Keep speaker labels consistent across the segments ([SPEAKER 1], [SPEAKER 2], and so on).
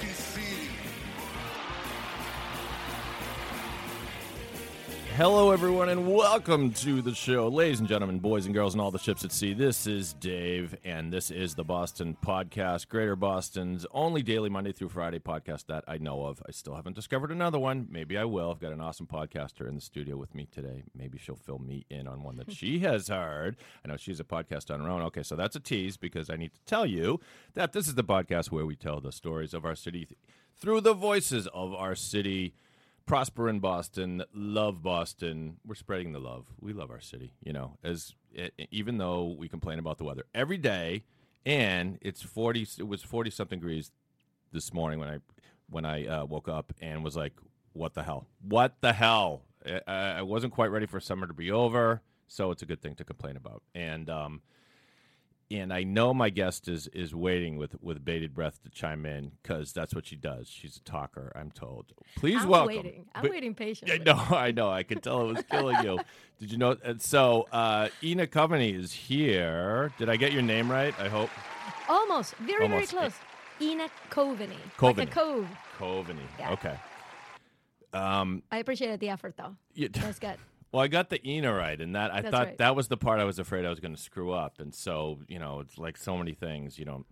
[SPEAKER 1] This
[SPEAKER 2] Hello, everyone, and welcome to the show. Ladies and gentlemen, boys and girls, and all the ships at sea, this is Dave, and this is the Boston Podcast, Greater Boston's only daily Monday through Friday podcast that I know of. I still haven't discovered another one. Maybe I will. I've got an awesome podcaster in the studio with me today. Maybe she'll fill me in on one that she has heard. I know she's a podcast on her own. Okay, so that's a tease because I need to tell you that this is the podcast where we tell the stories of our city th- through the voices of our city prosper in Boston, love Boston. We're spreading the love. We love our city, you know, as e- even though we complain about the weather every day and it's 40 it was 40 something degrees this morning when I when I uh, woke up and was like what the hell? What the hell? I, I wasn't quite ready for summer to be over, so it's a good thing to complain about. And um and I know my guest is is waiting with with bated breath to chime in because that's what she does. She's a talker, I'm told. Please
[SPEAKER 3] I'm
[SPEAKER 2] welcome.
[SPEAKER 3] waiting. I'm
[SPEAKER 2] But-
[SPEAKER 3] waiting patiently.
[SPEAKER 2] I know, I know. I could tell it was killing you. Did you know? And so, uh, Ina Coveney is here. Did I get your name right? I hope.
[SPEAKER 3] Almost. Very,
[SPEAKER 2] Almost.
[SPEAKER 3] very close. Ina Coveney. Like
[SPEAKER 2] Coveney.
[SPEAKER 3] a cove.
[SPEAKER 2] Coveney.
[SPEAKER 3] Yeah.
[SPEAKER 2] Okay. Um,
[SPEAKER 3] I appreciated the effort, though.
[SPEAKER 2] you-
[SPEAKER 3] That's good.
[SPEAKER 2] well, I got the Ina right, and that I
[SPEAKER 3] That's
[SPEAKER 2] thought
[SPEAKER 3] right.
[SPEAKER 2] that was the part I was afraid I was going to screw up. And so, you know, it's like so many things. You know,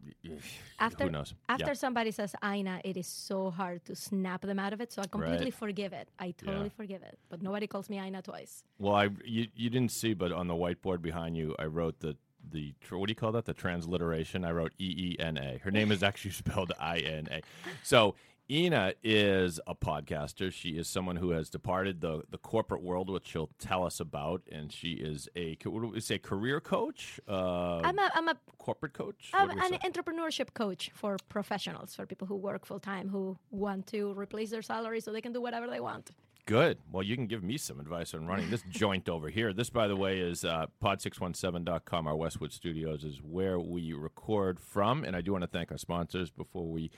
[SPEAKER 3] After,
[SPEAKER 2] who knows?
[SPEAKER 3] After
[SPEAKER 2] Yeah.
[SPEAKER 3] somebody says Ina, it is so hard to snap them out of it. So I completely
[SPEAKER 2] Right.
[SPEAKER 3] forgive it. I totally forgive it. But nobody calls me Ina twice.
[SPEAKER 2] Well, I you, you didn't see, but on the whiteboard behind you, I wrote the the what do you call that? The transliteration. I wrote E E N A. Her name is actually spelled I N A. So Ina is a podcaster. She is someone who has departed the the corporate world, which she'll tell us about, and she is a what do we say? Career coach. Uh,
[SPEAKER 3] I'm a, I'm a
[SPEAKER 2] corporate coach.
[SPEAKER 3] I'm
[SPEAKER 2] What do we
[SPEAKER 3] an
[SPEAKER 2] say?
[SPEAKER 3] entrepreneurship coach for professionals, for people who work full time, who want to replace their salary so they can do whatever they want.
[SPEAKER 2] Good. Well, you can give me some advice on running this joint over here. This, by the way, is uh, pod617.com. Our Westwood Studios is where we record from. And I do want to thank our sponsors before we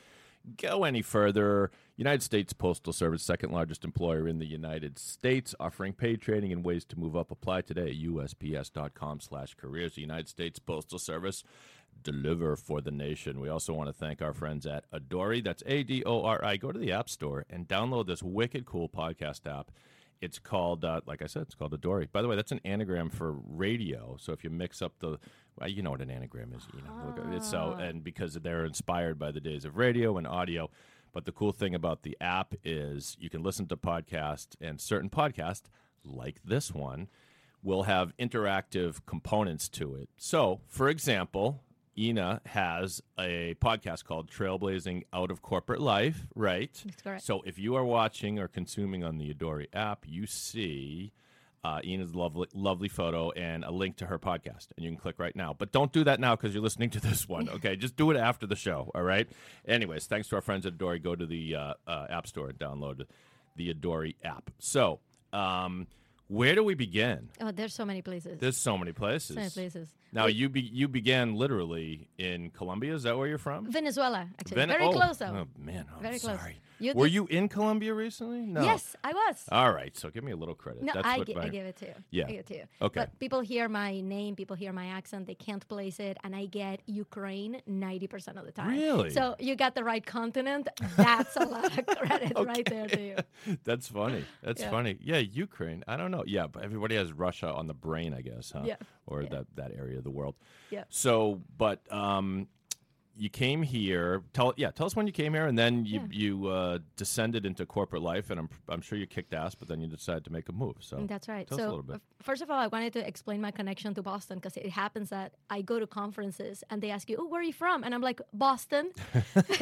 [SPEAKER 2] go any further. United States Postal Service, second largest employer in the United States, offering paid training and ways to move up. Apply today at usps.com slash careers. The United States Postal Service deliver for the nation. We also want to thank our friends at Adori. That's A D O R I. Go to the App Store and download this wicked cool podcast app. It's called, uh, like I said, it's called Adori. By the way, that's an anagram for radio. So if you mix up the, Uh, you know what an anagram is, you know. Look at it. So ah. and because they're inspired by the days of radio and audio. But the cool thing about the app is you can listen to podcasts and certain podcasts like this one will have interactive components to it. So, for example, Ina has a podcast called Trailblazing Out of Corporate Life, right?
[SPEAKER 3] That's correct.
[SPEAKER 2] So, if you are watching or consuming on the Adori app, you see uh, Ina's lovely, lovely photo and a link to her podcast, and you can click right now. But don't do that now because you're listening to this one. Okay, just do it after the show. All right. Anyways, thanks to our friends at Adori. Go to the uh, uh, App Store and download the Adori app. So, um, where do we begin?
[SPEAKER 3] Oh, there's so many places.
[SPEAKER 2] There's so many places.
[SPEAKER 3] so many places.
[SPEAKER 2] Now you be, you began literally in Colombia. Is that where you're from?
[SPEAKER 3] Venezuela, actually.
[SPEAKER 2] Vene-
[SPEAKER 3] Very
[SPEAKER 2] oh,
[SPEAKER 3] close, though.
[SPEAKER 2] Oh man, I'm
[SPEAKER 3] Very close.
[SPEAKER 2] sorry.
[SPEAKER 3] You
[SPEAKER 2] Were
[SPEAKER 3] did-
[SPEAKER 2] you in Colombia recently? No.
[SPEAKER 3] Yes, I was.
[SPEAKER 2] All right. So give me a little credit.
[SPEAKER 3] No,
[SPEAKER 2] That's
[SPEAKER 3] I,
[SPEAKER 2] what
[SPEAKER 3] gi-
[SPEAKER 2] my-
[SPEAKER 3] I give it to you.
[SPEAKER 2] Yeah.
[SPEAKER 3] I give it to you.
[SPEAKER 2] Okay.
[SPEAKER 3] But people hear my name, people hear my accent, they can't place it, and I get Ukraine 90% of the time.
[SPEAKER 2] Really?
[SPEAKER 3] So you got the right continent. That's a lot of credit right there to you.
[SPEAKER 2] That's funny. That's
[SPEAKER 3] Yeah.
[SPEAKER 2] funny. Yeah, Ukraine. I don't know. Yeah, but everybody has Russia on the brain, I guess, huh?
[SPEAKER 3] Yeah.
[SPEAKER 2] Or
[SPEAKER 3] Yeah.
[SPEAKER 2] that that area of the world.
[SPEAKER 3] Yeah.
[SPEAKER 2] So, but um, you came here. Tell yeah, tell us when you came here, and then you
[SPEAKER 3] Yeah.
[SPEAKER 2] you uh, descended into corporate life, and I'm I'm sure you kicked ass, but then you decided to make a move. So
[SPEAKER 3] That's right.
[SPEAKER 2] Tell us a
[SPEAKER 3] so,
[SPEAKER 2] little bit.
[SPEAKER 3] first of all, I wanted to explain my connection to Boston because it happens that I go to conferences and they ask you, "Oh, where are you from?" And I'm like, "Boston."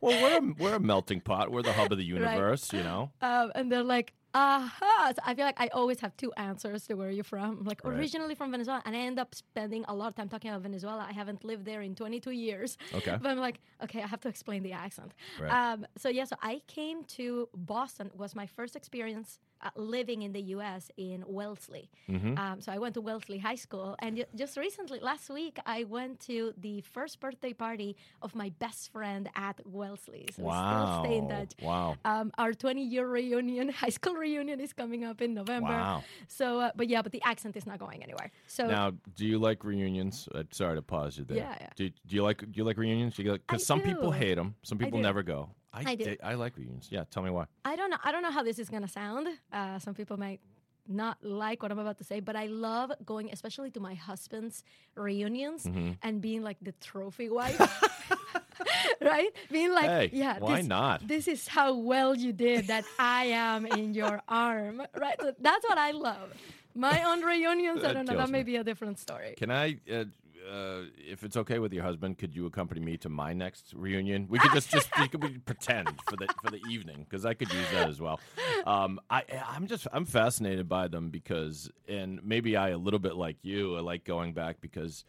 [SPEAKER 2] well, we're a, we're a melting pot. We're the hub of the universe. You know.
[SPEAKER 3] um, and they're like, Aha! So I feel like I always have two answers to where you're from. Like
[SPEAKER 2] Right.
[SPEAKER 3] originally from Venezuela, and I end up spending a lot of time talking about Venezuela. I haven't lived there in 22 years.
[SPEAKER 2] Okay.
[SPEAKER 3] But I'm like, okay, I have to explain the accent.
[SPEAKER 2] Right.
[SPEAKER 3] Um, so yeah, so I came to Boston. Was my first experience uh, living in the U.S. in Wellesley.
[SPEAKER 2] Mm-hmm.
[SPEAKER 3] Um, so I went to Wellesley High School, and just recently, last week, I went to the first birthday party of my best friend at Wellesley. So we still stay in
[SPEAKER 2] Wow.
[SPEAKER 3] touch.
[SPEAKER 2] Wow.
[SPEAKER 3] Um, our 20 year reunion, high school reunion, is coming up in November.
[SPEAKER 2] Wow.
[SPEAKER 3] So, uh, but yeah, but the accent is not going anywhere. So,
[SPEAKER 2] Now, do you like reunions? Uh, sorry to pause you there.
[SPEAKER 3] Yeah, yeah.
[SPEAKER 2] Do, do you like do you like reunions? Because some people hate them. Some people never go. I
[SPEAKER 3] I do.
[SPEAKER 2] I like reunions. Yeah. Tell me why.
[SPEAKER 3] I don't know. I don't know how this is gonna sound. Uh, some people might not like what I'm about to say, but I love going, especially to my husband's reunions
[SPEAKER 2] Mm-hmm.
[SPEAKER 3] and being like the trophy wife. right? Being like,
[SPEAKER 2] Hey,
[SPEAKER 3] yeah,
[SPEAKER 2] why
[SPEAKER 3] this,
[SPEAKER 2] not?
[SPEAKER 3] This is how well you did that I am in your arm, right? So that's what I love. My own reunions, I don't know. That may
[SPEAKER 2] me.
[SPEAKER 3] be a different story.
[SPEAKER 2] Can I? Uh, uh, if it's okay with your husband, could you accompany me to my next reunion? We could just just we could we pretend for the for the evening because I could use that as well. Um, I I'm just I'm fascinated by them because and maybe I a little bit like you. I like going back because.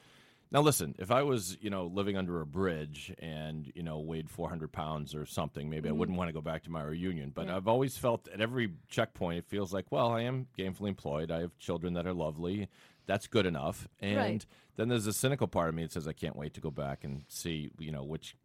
[SPEAKER 2] Now listen, if I was, you know, living under a bridge and, you know, weighed 400 pounds or something, maybe I wouldn't want to go back to my reunion. But
[SPEAKER 3] Mm-hmm. Yeah.
[SPEAKER 2] I've always felt at every checkpoint, it feels like, well, I am gainfully employed. I have children that are lovely. That's good enough. And
[SPEAKER 3] Right.
[SPEAKER 2] then there's a cynical part of me that says I can't wait to go back and see, you know, which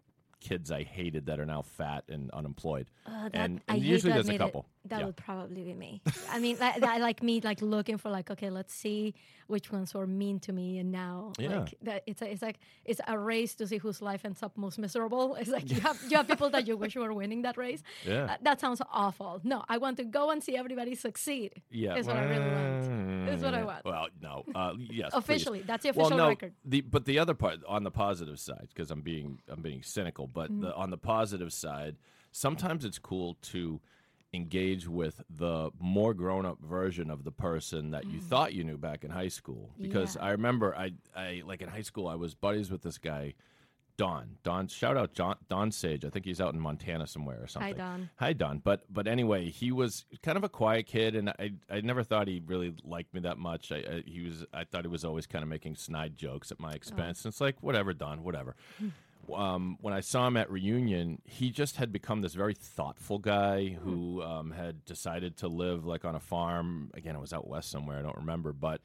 [SPEAKER 2] kids I hated that are now fat and unemployed.
[SPEAKER 3] Uh, that,
[SPEAKER 2] and, and usually there's a
[SPEAKER 3] admit it,
[SPEAKER 2] couple.
[SPEAKER 3] That
[SPEAKER 2] Yeah.
[SPEAKER 3] would probably be me. I mean, that, that, like me, like looking for like, okay, let's see which ones were mean to me, and now,
[SPEAKER 2] Yeah.
[SPEAKER 3] like, that it's a, it's like it's a race to see whose life ends up most miserable. It's like you have you have people that you wish were winning that race.
[SPEAKER 2] Yeah.
[SPEAKER 3] Uh, that sounds awful. No, I want to go and see everybody succeed.
[SPEAKER 2] Yeah,
[SPEAKER 3] is what I really want. Is what I want.
[SPEAKER 2] Well, no, uh, yes, please.
[SPEAKER 3] Officially, that's the
[SPEAKER 2] well,
[SPEAKER 3] official
[SPEAKER 2] no,
[SPEAKER 3] record.
[SPEAKER 2] The but the other part on the positive side, because I'm being I'm being cynical, but
[SPEAKER 3] Mm-hmm.
[SPEAKER 2] the, on the positive side, sometimes it's cool to engage with the more grown up version of the person that you mm-hmm. thought you knew back in high school. Because.
[SPEAKER 3] Yeah.
[SPEAKER 2] I remember I I like in high school I was buddies with this guy. Don, Don, shout out John, Don Sage. I think he's out in Montana somewhere or something.
[SPEAKER 3] Hi Don.
[SPEAKER 2] Hi, Don. But but anyway, he was kind of a quiet kid, and I I never thought he really liked me that much. I, I he was I thought he was always kind of making snide jokes at my oh. expense. And it's like whatever, Don, whatever. um, when I saw him at reunion, he just had become this very thoughtful guy who um, had decided to live like on a farm. Again, it was out west somewhere. I don't remember, but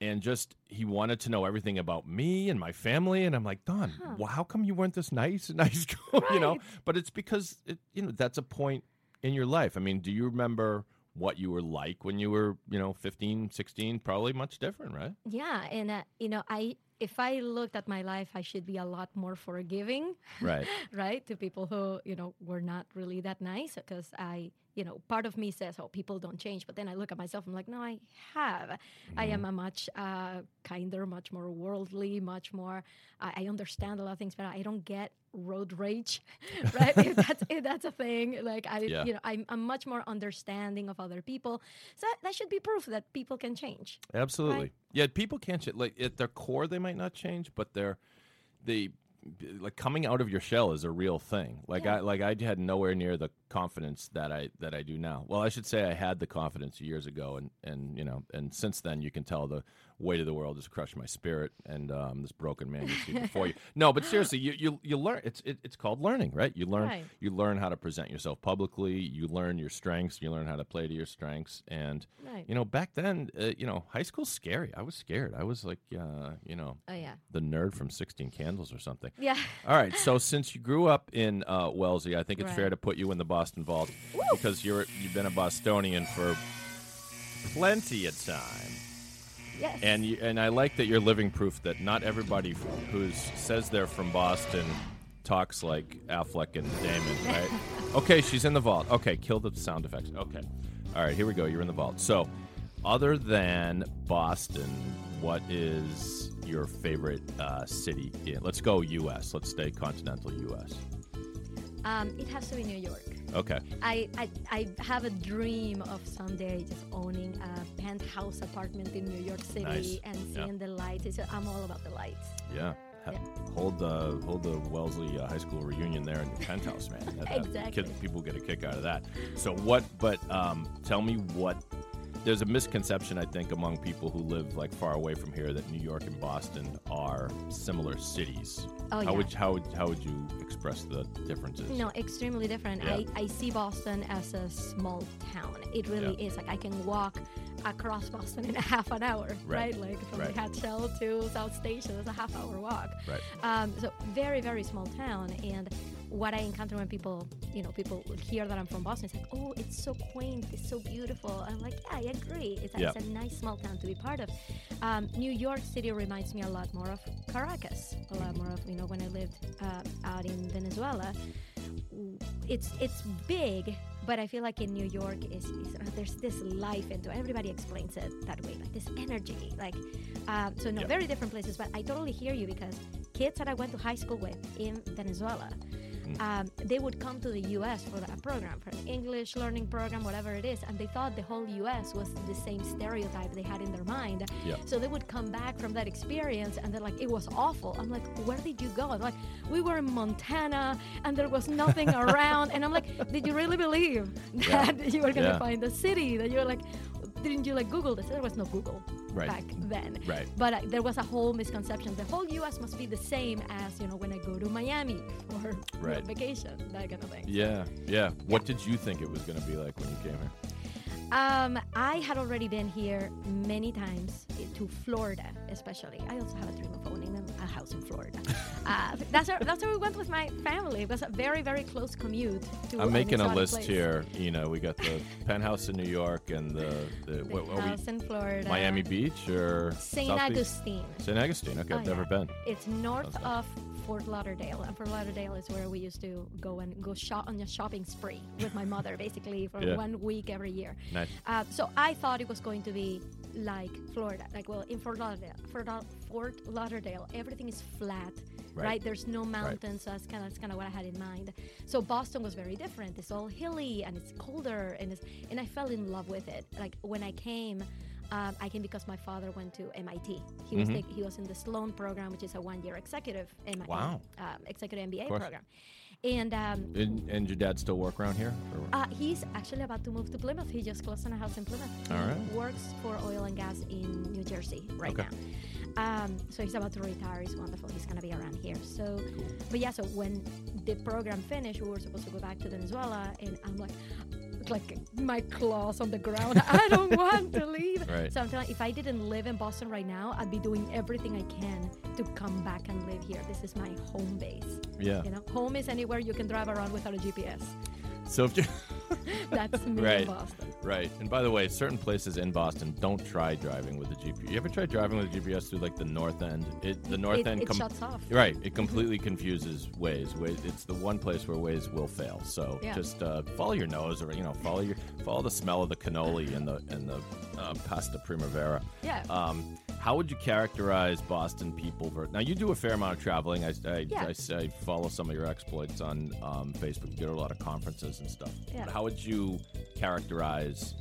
[SPEAKER 2] and just he wanted to know everything about me and my family and i'm like don well, how come you weren't this nice in high school you know? But it's because it, you know that's a point in your life. I mean do you remember what you were like when you were you know 15 16 probably much different right?
[SPEAKER 3] Yeah, and uh, you know, I if I looked at my life, I should be a lot more forgiving.
[SPEAKER 2] right
[SPEAKER 3] right to people who you know were not really that nice because i you know part of me says oh people don't change but then i look at myself i'm like no i have i am a much uh, kinder much more worldly much more I i understand a lot of things but i don't get road rage right if that's if that's a thing like i
[SPEAKER 2] Yeah.
[SPEAKER 3] you know I'm, I'm much more understanding of other people so that, that should be proof that people can change
[SPEAKER 2] Absolutely. Yeah, people can't ch- like at their core they might not change, but they're they like coming out of your shell is a real thing. Like
[SPEAKER 3] Yeah.
[SPEAKER 2] I like I had nowhere near the confidence that I that I do now. Well, I should say I had the confidence years ago and and you know, and since then you can tell the weight of the world has crushed my spirit and um, this broken man you see before you. No, but seriously, you you, you learn it's it, it's called learning, right? You learn
[SPEAKER 3] Right.
[SPEAKER 2] you learn how to present yourself publicly, you learn your strengths, you learn how to play to your strengths and
[SPEAKER 3] Right.
[SPEAKER 2] you know, back then, uh, you know, high school's scary. I was scared. I was like, uh, you know,
[SPEAKER 3] oh yeah
[SPEAKER 2] the nerd from 16 Candles or something.
[SPEAKER 3] yeah
[SPEAKER 2] All right. So since you grew up in uh, Wellesley, I think it's fair to put you in the Boston Vault because you're you've been a Bostonian for plenty of time,
[SPEAKER 3] yes
[SPEAKER 2] and you, and I like that you're living proof that not everybody who says they're from Boston talks like Affleck and Damon, right? okay, she's in the vault. Okay, kill the sound effects. Okay. All right, here we go. You're in the vault. So, other than Boston, what is your favorite uh, city? In, let's go U.S. Let's stay continental U.S.
[SPEAKER 3] um, it has to be new york
[SPEAKER 2] Okay.
[SPEAKER 3] I, I I have a dream of someday just owning a penthouse apartment in New York City
[SPEAKER 2] Nice.
[SPEAKER 3] and
[SPEAKER 2] Yeah.
[SPEAKER 3] seeing the lights. It's, I'm all about the lights.
[SPEAKER 2] Yeah. Ha- Hold the hold the Wellesley uh, High School reunion there in the penthouse, man. That- that-
[SPEAKER 3] Exactly.
[SPEAKER 2] Kids, people get a kick out of that. So what? But um, tell me what. There's a misconception, I think, among people who live like far away from here that New York and Boston are similar cities.
[SPEAKER 3] Oh,
[SPEAKER 2] how
[SPEAKER 3] yeah.
[SPEAKER 2] would how would how would you express the differences?
[SPEAKER 3] No, extremely different.
[SPEAKER 2] Yeah.
[SPEAKER 3] I, I see Boston as a small town. It really
[SPEAKER 2] Yeah.
[SPEAKER 3] is. Like I can walk across Boston in a half an hour,
[SPEAKER 2] Right.
[SPEAKER 3] right? Like from
[SPEAKER 2] Right.
[SPEAKER 3] the Hatch Shell to South Station, it's a half hour walk.
[SPEAKER 2] Right.
[SPEAKER 3] Um, so very, very small town. And what I encounter when people, you know, people hear that I'm from Boston, it's like, oh, it's so quaint, it's so beautiful. I'm like, yeah, I agree. It's, a-
[SPEAKER 2] Yeah.
[SPEAKER 3] it's a nice small town to be part of. Um, New York City reminds me a lot more of Caracas, a lot more of, you know, when I lived uh, out in Venezuela. It's it's big, but I feel like in New York is, uh, there's this life into. Everybody explains it that way, like this energy, like um, so. No,
[SPEAKER 2] Yeah.
[SPEAKER 3] very different places, but I totally hear you because kids that I went to high school with in Venezuela,
[SPEAKER 2] Mm.
[SPEAKER 3] um, they would come to the U.S. for a program, for an English learning program, whatever it is, and they thought the whole U.S. was the same stereotype they had in their mind.
[SPEAKER 2] Yeah.
[SPEAKER 3] So they would come back from that experience and they're like, it was awful. I'm like, where did you go? Like, we were in Montana and there was nothing around. And I'm like, did you really believe
[SPEAKER 2] Yeah.
[SPEAKER 3] that you were going to
[SPEAKER 2] Yeah.
[SPEAKER 3] find the city? That you were like, didn't you like Google this? There was no Google
[SPEAKER 2] Right.
[SPEAKER 3] back then.
[SPEAKER 2] Right.
[SPEAKER 3] But uh, there was a whole misconception. The whole U.S. must be the same as, you know, when I go to Miami for
[SPEAKER 2] Right.
[SPEAKER 3] vacation, that kind of thing.
[SPEAKER 2] Yeah, yeah. What did you think it was going to be like when you came here?
[SPEAKER 3] Um, I had already been here many times to Florida, especially. I also have a dream of owning a house in Florida. uh, that's where, that's where we went with my family. It was a very very close commute. To
[SPEAKER 2] I'm making a list
[SPEAKER 3] place.
[SPEAKER 2] here. You know, we got the penthouse in New York and the the what, are
[SPEAKER 3] house
[SPEAKER 2] we,
[SPEAKER 3] in Florida.
[SPEAKER 2] Miami Beach or
[SPEAKER 3] Saint
[SPEAKER 2] South Beach?
[SPEAKER 3] Augustine.
[SPEAKER 2] St. Augustine. Okay,
[SPEAKER 3] Oh,
[SPEAKER 2] I've never been.
[SPEAKER 3] It's north of Fort Lauderdale, and Fort Lauderdale is where we used to go and go shop on a shopping spree with my mother, basically for
[SPEAKER 2] Yeah.
[SPEAKER 3] one week every year.
[SPEAKER 2] Nice.
[SPEAKER 3] Uh, so I thought it was going to be like Florida, like well in Fort Lauderdale. Fort, Fort Lauderdale, everything is flat,
[SPEAKER 2] Right.
[SPEAKER 3] right? There's no mountains, so that's kind of that's kind of what I had in mind. So Boston was very different. It's all hilly and it's colder, and it's and I fell in love with it. Like when I came. Um, I came because my father went to MIT. He was
[SPEAKER 2] Mhm.
[SPEAKER 3] the, he was in the Sloan program, which is a one-year executive MIT,
[SPEAKER 2] Wow.
[SPEAKER 3] um, executive MBA program. And um,
[SPEAKER 2] And, and your dad still work around here?
[SPEAKER 3] Uh, he's actually about to move to Plymouth. He just closed on a house in Plymouth.
[SPEAKER 2] All
[SPEAKER 3] He. Works for oil and gas in New Jersey right
[SPEAKER 2] Okay.
[SPEAKER 3] now. Um, so he's about to retire. He's wonderful. He's gonna be around here. So, but yeah. So when the program finished, we were supposed to go back to Venezuela, and I'm like, like my claws on the ground. I don't want to leave.
[SPEAKER 2] Right.
[SPEAKER 3] So I'm telling, if I didn't live in Boston right now, I'd be doing everything I can to come back and live here. This is my home base.
[SPEAKER 2] yeah.
[SPEAKER 3] You know, home is anywhere you can drive around without a GPS.
[SPEAKER 2] So if you
[SPEAKER 3] That's me
[SPEAKER 2] Right.
[SPEAKER 3] in Boston.
[SPEAKER 2] right, and by the way, certain places in Boston don't try driving with the GPS. You ever try driving with the GPS through like the north end? It the north
[SPEAKER 3] it,
[SPEAKER 2] end
[SPEAKER 3] it
[SPEAKER 2] com-
[SPEAKER 3] shuts off.
[SPEAKER 2] Right, it completely confuses Waze. Waze. It's the one place where Waze will fail. So
[SPEAKER 3] Yeah.
[SPEAKER 2] just uh, follow your nose, or you know, follow your follow the smell of the cannoli and the and the uh, pasta primavera.
[SPEAKER 3] Yeah.
[SPEAKER 2] Um, how would you characterize Boston people? Ver- now you do a fair amount of traveling. I, I,
[SPEAKER 3] Yeah.
[SPEAKER 2] I, I follow some of your exploits on um, Facebook. You go to a lot of conferences and stuff.
[SPEAKER 3] Yeah.
[SPEAKER 2] How would you characterize?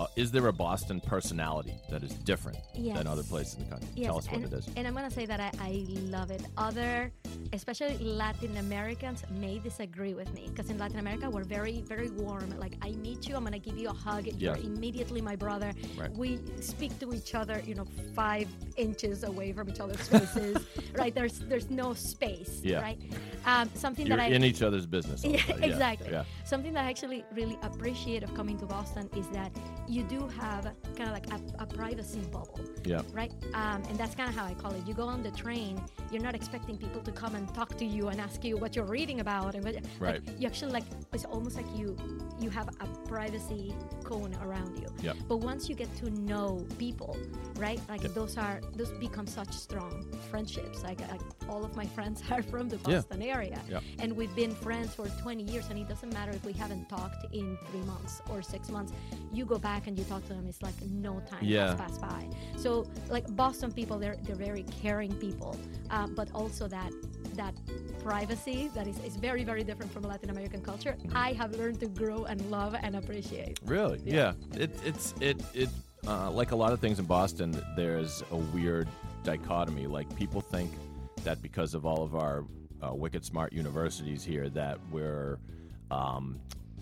[SPEAKER 2] Uh, is there a Boston personality that is different
[SPEAKER 3] Yes.
[SPEAKER 2] than other places in the country?
[SPEAKER 3] Yes,
[SPEAKER 2] Tell us what
[SPEAKER 3] and,
[SPEAKER 2] it is.
[SPEAKER 3] and I'm gonna say that I, I love it. Other, especially Latin Americans, may disagree with me because in Latin America we're very, very warm. Like I meet you, I'm gonna give you a hug. You're
[SPEAKER 2] Yes.
[SPEAKER 3] immediately my brother.
[SPEAKER 2] Right.
[SPEAKER 3] We speak to each other, you know, five inches away from each other's faces. right? There's there's no space.
[SPEAKER 2] Yeah.
[SPEAKER 3] Right. Um, something
[SPEAKER 2] You're
[SPEAKER 3] that I
[SPEAKER 2] in each other's business.
[SPEAKER 3] Yeah, exactly.
[SPEAKER 2] Yeah.
[SPEAKER 3] Something that I actually really appreciate of coming to Boston is that you do have kind of like a, a privacy bubble,
[SPEAKER 2] Yeah.
[SPEAKER 3] right? Um, and that's kind of how I call it. You go on the train, you're not expecting people to come and talk to you and ask you what you're reading about, and what,
[SPEAKER 2] Right.
[SPEAKER 3] like, you actually like it's almost like you you have a privacy cone around you.
[SPEAKER 2] Yep.
[SPEAKER 3] But once you get to know people, right? Like
[SPEAKER 2] Yep.
[SPEAKER 3] those are those become such strong friendships. Like, like all of my friends are from the
[SPEAKER 2] Yeah.
[SPEAKER 3] Boston area,
[SPEAKER 2] Yep.
[SPEAKER 3] and we've been friends for 20 years. And it doesn't matter if we haven't talked in three months or six months. You go back and you talk to them. It's like no time
[SPEAKER 2] Yeah.
[SPEAKER 3] has passed by. So like Boston people, they're they're very caring people, uh, but also that that privacy that is, is very very different from Latin American culture. I have learned to grow and love and appreciate.
[SPEAKER 2] Really? Yeah. It, it's it it uh, like a lot of things in Boston. There's a weird dichotomy. Like people think that because of all of our uh, wicked smart universities here, that we're um,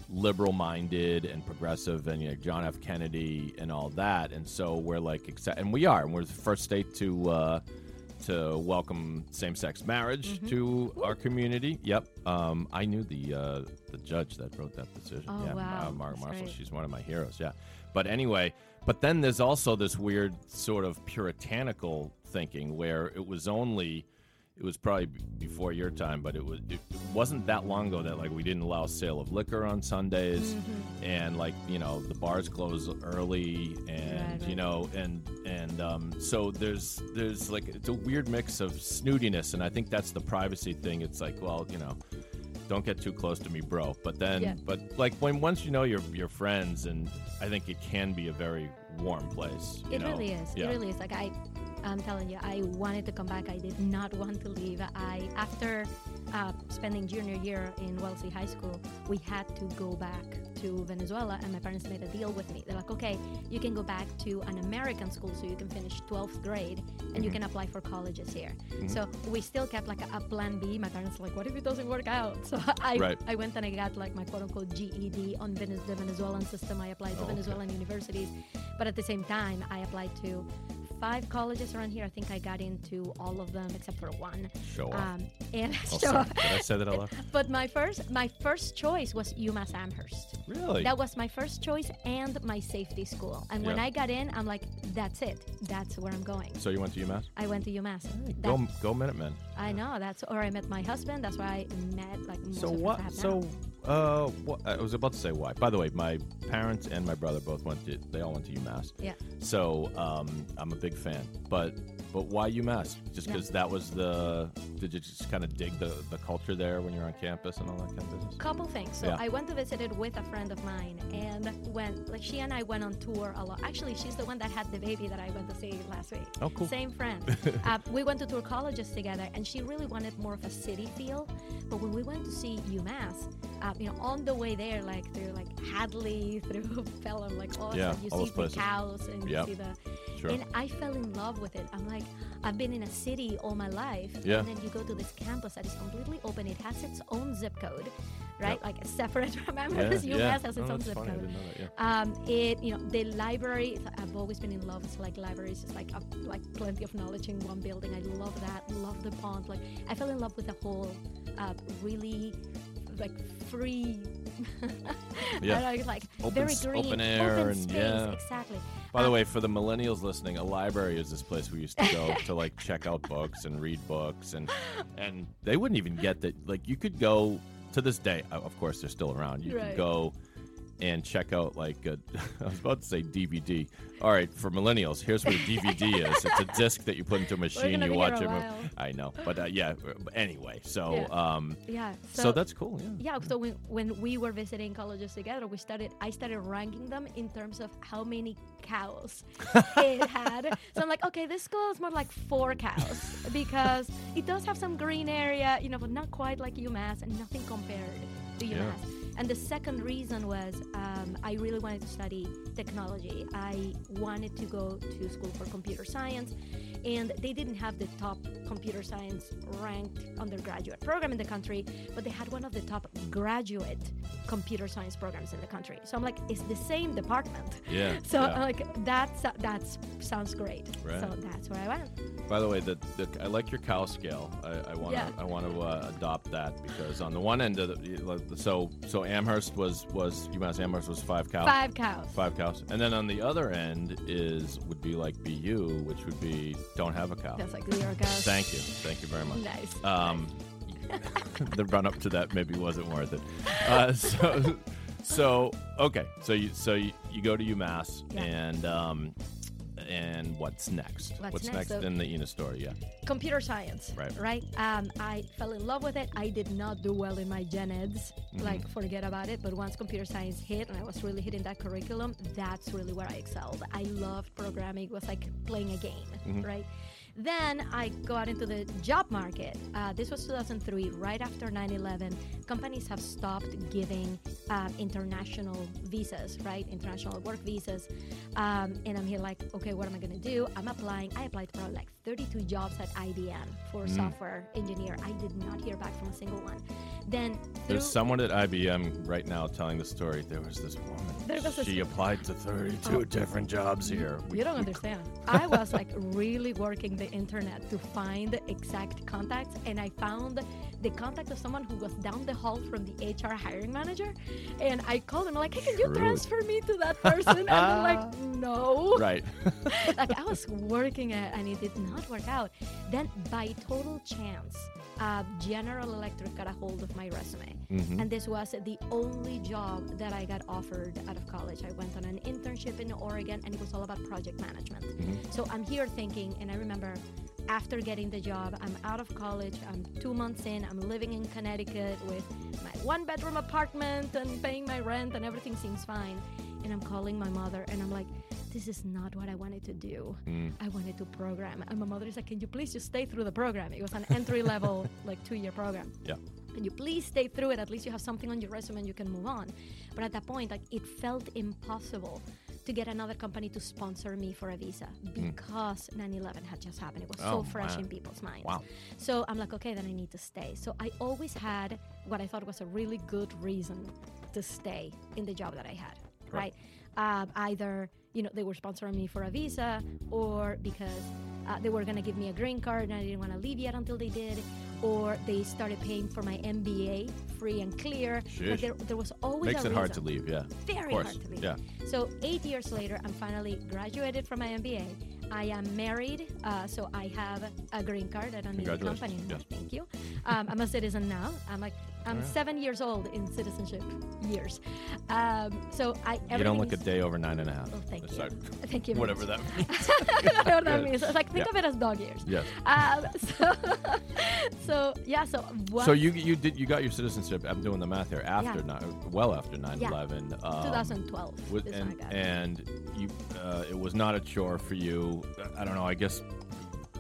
[SPEAKER 2] liberal minded and progressive, and you know, John F. Kennedy and all that, and so we're like, and we are, and we're the first state to. Uh, to welcome same-sex marriage to our community. Yep, um, I knew the uh, the judge that wrote that decision.
[SPEAKER 3] Oh,
[SPEAKER 2] yeah,
[SPEAKER 3] wow.
[SPEAKER 2] uh, Margaret Marshall.
[SPEAKER 3] great.
[SPEAKER 2] She's one of my heroes. Yeah, but anyway, but then there's also this weird sort of puritanical thinking where it was only. It was probably before your time, but it was it wasn't that long ago that like we didn't allow sale of liquor on Sundays,
[SPEAKER 3] Mm-hmm.
[SPEAKER 2] and like you know the bars close early, and
[SPEAKER 3] Right,
[SPEAKER 2] you know and and um, so there's there's like it's a weird mix of snootiness, and I think that's the privacy thing. It's like well you know don't get too close to me, bro. But then,
[SPEAKER 3] Yeah.
[SPEAKER 2] but like when once you know your your friends, and I think it can be a very warm place. You
[SPEAKER 3] It
[SPEAKER 2] know?
[SPEAKER 3] really is.
[SPEAKER 2] Yeah.
[SPEAKER 3] It really is. Like I, I'm telling you, I wanted to come back. I did not want to leave. I after uh, spending junior year in Wellesley High School, we had to go back to Venezuela, and my parents made a deal with me. They're like, okay, you can go back to an American school, so you can finish 12th grade, and you can apply for colleges here. So we still kept like a, a plan B. My parents were like, what if it doesn't work out? So I,
[SPEAKER 2] Right.
[SPEAKER 3] I went and I got like my quote unquote GED on Venez- the Venezuelan system. I applied to
[SPEAKER 2] Oh, okay.
[SPEAKER 3] Venezuelan universities, but at the same time, I applied to five colleges around here. I think I got into all of them except for one.
[SPEAKER 2] Show off.
[SPEAKER 3] Um, and
[SPEAKER 2] Oh,
[SPEAKER 3] show
[SPEAKER 2] sorry.
[SPEAKER 3] off.
[SPEAKER 2] Did I say that out loud?
[SPEAKER 3] But my first, my first choice was UMass Amherst.
[SPEAKER 2] Really?
[SPEAKER 3] That was my first choice and my safety school. And when I got in, I'm like, that's it. That's where I'm going.
[SPEAKER 2] so you went to UMass?
[SPEAKER 3] I went to UMass.
[SPEAKER 2] Go, go Minutemen.
[SPEAKER 3] I know. That's where I met my husband. That's where I met like most
[SPEAKER 2] So what? So uh, what, I was about to say why. By the way, my parents and my brother both went to. They all went to UMass.
[SPEAKER 3] Yeah.
[SPEAKER 2] So um, I'm a big fan. But but why UMass? Just
[SPEAKER 3] Yeah.
[SPEAKER 2] because that was the. Did you just kind of dig the, the culture there when you're on campus and all that kind of business?
[SPEAKER 3] couple things. So
[SPEAKER 2] Yeah.
[SPEAKER 3] I went to visit it with a friend of mine, and when like she and I went on tour a lot. Actually, she's the one that had the baby that I went to see last week.
[SPEAKER 2] Oh, cool.
[SPEAKER 3] Same friend. uh, we went to tour colleges together, and she really wanted more of a city feel. But when we went to see UMass, uh, you know, on the way there, like through like Hadley, through Pelham, like all
[SPEAKER 2] Yeah,
[SPEAKER 3] you
[SPEAKER 2] all
[SPEAKER 3] see the
[SPEAKER 2] places.
[SPEAKER 3] cows and
[SPEAKER 2] Yep.
[SPEAKER 3] you see the.
[SPEAKER 2] Sure.
[SPEAKER 3] And I fell in love with it. I'm like, I've been in a city all my life,
[SPEAKER 2] Yeah.
[SPEAKER 3] and then you go to this campus that is completely open. It has its own zip code, right?
[SPEAKER 2] Yep.
[SPEAKER 3] Like separate from
[SPEAKER 2] yeah,
[SPEAKER 3] Amherst.
[SPEAKER 2] yeah.
[SPEAKER 3] UMass has its
[SPEAKER 2] Oh,
[SPEAKER 3] own zip
[SPEAKER 2] funny.
[SPEAKER 3] Code.
[SPEAKER 2] that. Yeah.
[SPEAKER 3] Um, it, you know, the library. I've always been in love with like libraries. It's like a, like plenty of knowledge in one building. I love that. Love the pond. Like I fell in love with the whole, uh, really, like free.
[SPEAKER 2] Yeah.
[SPEAKER 3] I know, like
[SPEAKER 2] Open
[SPEAKER 3] very green,
[SPEAKER 2] open air
[SPEAKER 3] open
[SPEAKER 2] and-
[SPEAKER 3] space.
[SPEAKER 2] yeah.
[SPEAKER 3] Exactly.
[SPEAKER 2] By the way, for the millennials listening, a library is this place we used to go to like check out books and read books, and and they wouldn't even get that. Like you could go to this day. Of course, they're still around. You
[SPEAKER 3] Right.
[SPEAKER 2] could go and check out like a, I was about to say DVD. All right, for millennials, here's what a DVD is. It's a disc that you put into a machine. You watch
[SPEAKER 3] a
[SPEAKER 2] it. I know, but uh, yeah. Anyway, so
[SPEAKER 3] Yeah.
[SPEAKER 2] um,
[SPEAKER 3] yeah.
[SPEAKER 2] so, that's cool. Yeah.
[SPEAKER 3] Yeah, so when, when we were visiting colleges together, we started. I started ranking them in terms of how many cows it had. So I'm like, okay, this school is more like four cows because it does have some green area, you know, but not quite like UMass and nothing compared to UMass.
[SPEAKER 2] Yeah.
[SPEAKER 3] And the second reason was um, I really wanted to study technology. I wanted to go to school for computer science, and they didn't have the top computer science ranked undergraduate program in the country, but they had one of the top graduate computer science programs in the country. So I'm like, it's the same department.
[SPEAKER 2] Yeah.
[SPEAKER 3] So
[SPEAKER 2] yeah.
[SPEAKER 3] I'm like that's that sounds great.
[SPEAKER 2] Right.
[SPEAKER 3] So that's where I went.
[SPEAKER 2] By the way, the, the I like your cow scale. I want to I want to uh, adopt that because on the one end of the so so Amherst was was UMass Amherst was five cows.
[SPEAKER 3] Five cows.
[SPEAKER 2] Five cows, and then on the other end is would be like BU, which would be don't have a cow.
[SPEAKER 3] That's like cows.
[SPEAKER 2] Thank you, thank you very much.
[SPEAKER 3] Nice.
[SPEAKER 2] Um, the run up to that maybe wasn't worth it. Uh, so, so okay, so you so you, you go to UMass
[SPEAKER 3] Yeah.
[SPEAKER 2] and um, and what's next?
[SPEAKER 3] What's next?
[SPEAKER 2] next
[SPEAKER 3] So-
[SPEAKER 2] in the Ina story? Yeah.
[SPEAKER 3] computer science
[SPEAKER 2] Right.
[SPEAKER 3] right um, i fell in love with it i did not do well in my gen eds
[SPEAKER 2] Mm-hmm.
[SPEAKER 3] like forget about it but once computer science hit and i was really hitting that curriculum that's really where i excelled i loved programming it was like playing a game
[SPEAKER 2] Mm-hmm.
[SPEAKER 3] right then I go out into the job market. Uh, this was 2003, right after 9 11. Companies have stopped giving um, international visas, right? International work visas. Um, and I'm here like, okay, what am I going to do? I'm applying. I applied for like 32 jobs at IBM for
[SPEAKER 2] Mm.
[SPEAKER 3] software engineer. I did not hear back from a single one. Then
[SPEAKER 2] There's someone at IBM right now telling the story. There was this woman.
[SPEAKER 3] There was
[SPEAKER 2] she applied to 32 different jobs here.
[SPEAKER 3] You don't understand. I was like really working the internet to find the exact contacts, and I found the contact of someone who was down the hall from the HR hiring manager. And I called them like, "Hey, can you transfer me to that person?" and they're like, "No."
[SPEAKER 2] Right.
[SPEAKER 3] like I was working it, and it did not work out. Then, by total chance, uh, General Electric got a hold of my resume,
[SPEAKER 2] Mhm.
[SPEAKER 3] and this was the only job that I got offered out of college. I went on an internship in Oregon, and it was all about project management. So I'm here thinking, and I remember after getting the job, I'm out of college. I'm two months in. I'm living in Connecticut with my one bedroom apartment and paying my rent, and everything seems fine. And I'm calling my mother, and I'm like, this is not what I wanted to do.
[SPEAKER 2] Mm.
[SPEAKER 3] I wanted to program. And my mother is like, can you please just stay through the program? It was an entry level, like two year program.
[SPEAKER 2] Yeah.
[SPEAKER 3] Can you please stay through it? At least you have something on your resume and you can move on. But at that point, like it felt impossible to get another company to sponsor me for a visa because 9/11 had just happened. It was
[SPEAKER 2] Hmm. Oh,
[SPEAKER 3] so fresh
[SPEAKER 2] wow.
[SPEAKER 3] in people's minds.
[SPEAKER 2] Wow.
[SPEAKER 3] So I'm like, okay, then I need to stay. So I always had what I thought was a really good reason to stay in the job that I had, right? Um, either you know they were sponsoring me for a visa, or because uh, they were gonna give me a green card and I didn't want to leave yet until they did, or they started paying for my MBA free and clear. Like there, there was always
[SPEAKER 2] Makes
[SPEAKER 3] a
[SPEAKER 2] it hard to leave, yeah.
[SPEAKER 3] Very hard to leave.
[SPEAKER 2] yeah.
[SPEAKER 3] So eight years later, I'm finally graduated from my MBA. I am married, uh, so I have a green card. I don't need a company
[SPEAKER 2] yes.
[SPEAKER 3] Thank you. Um, I'm a citizen now. I'm like I'm seven years old in citizenship years. Um, so I
[SPEAKER 2] You don't look a day over nine and a half.
[SPEAKER 3] Oh, thank you.
[SPEAKER 2] Sorry.
[SPEAKER 3] Thank you.
[SPEAKER 2] Whatever
[SPEAKER 3] much.
[SPEAKER 2] that means.
[SPEAKER 3] I don't know what that means. It's like think
[SPEAKER 2] Yeah.
[SPEAKER 3] of it as dog years.
[SPEAKER 2] yes.
[SPEAKER 3] Um, so, so yeah. So what?
[SPEAKER 2] So you you did you got your citizenship? I'm doing the math here. After
[SPEAKER 3] Yeah.
[SPEAKER 2] nine, well after 9/11. Um,
[SPEAKER 3] 2012
[SPEAKER 2] with-
[SPEAKER 3] is when I
[SPEAKER 2] and
[SPEAKER 3] got
[SPEAKER 2] and you uh, it was not a chore for you. I don't know. I guess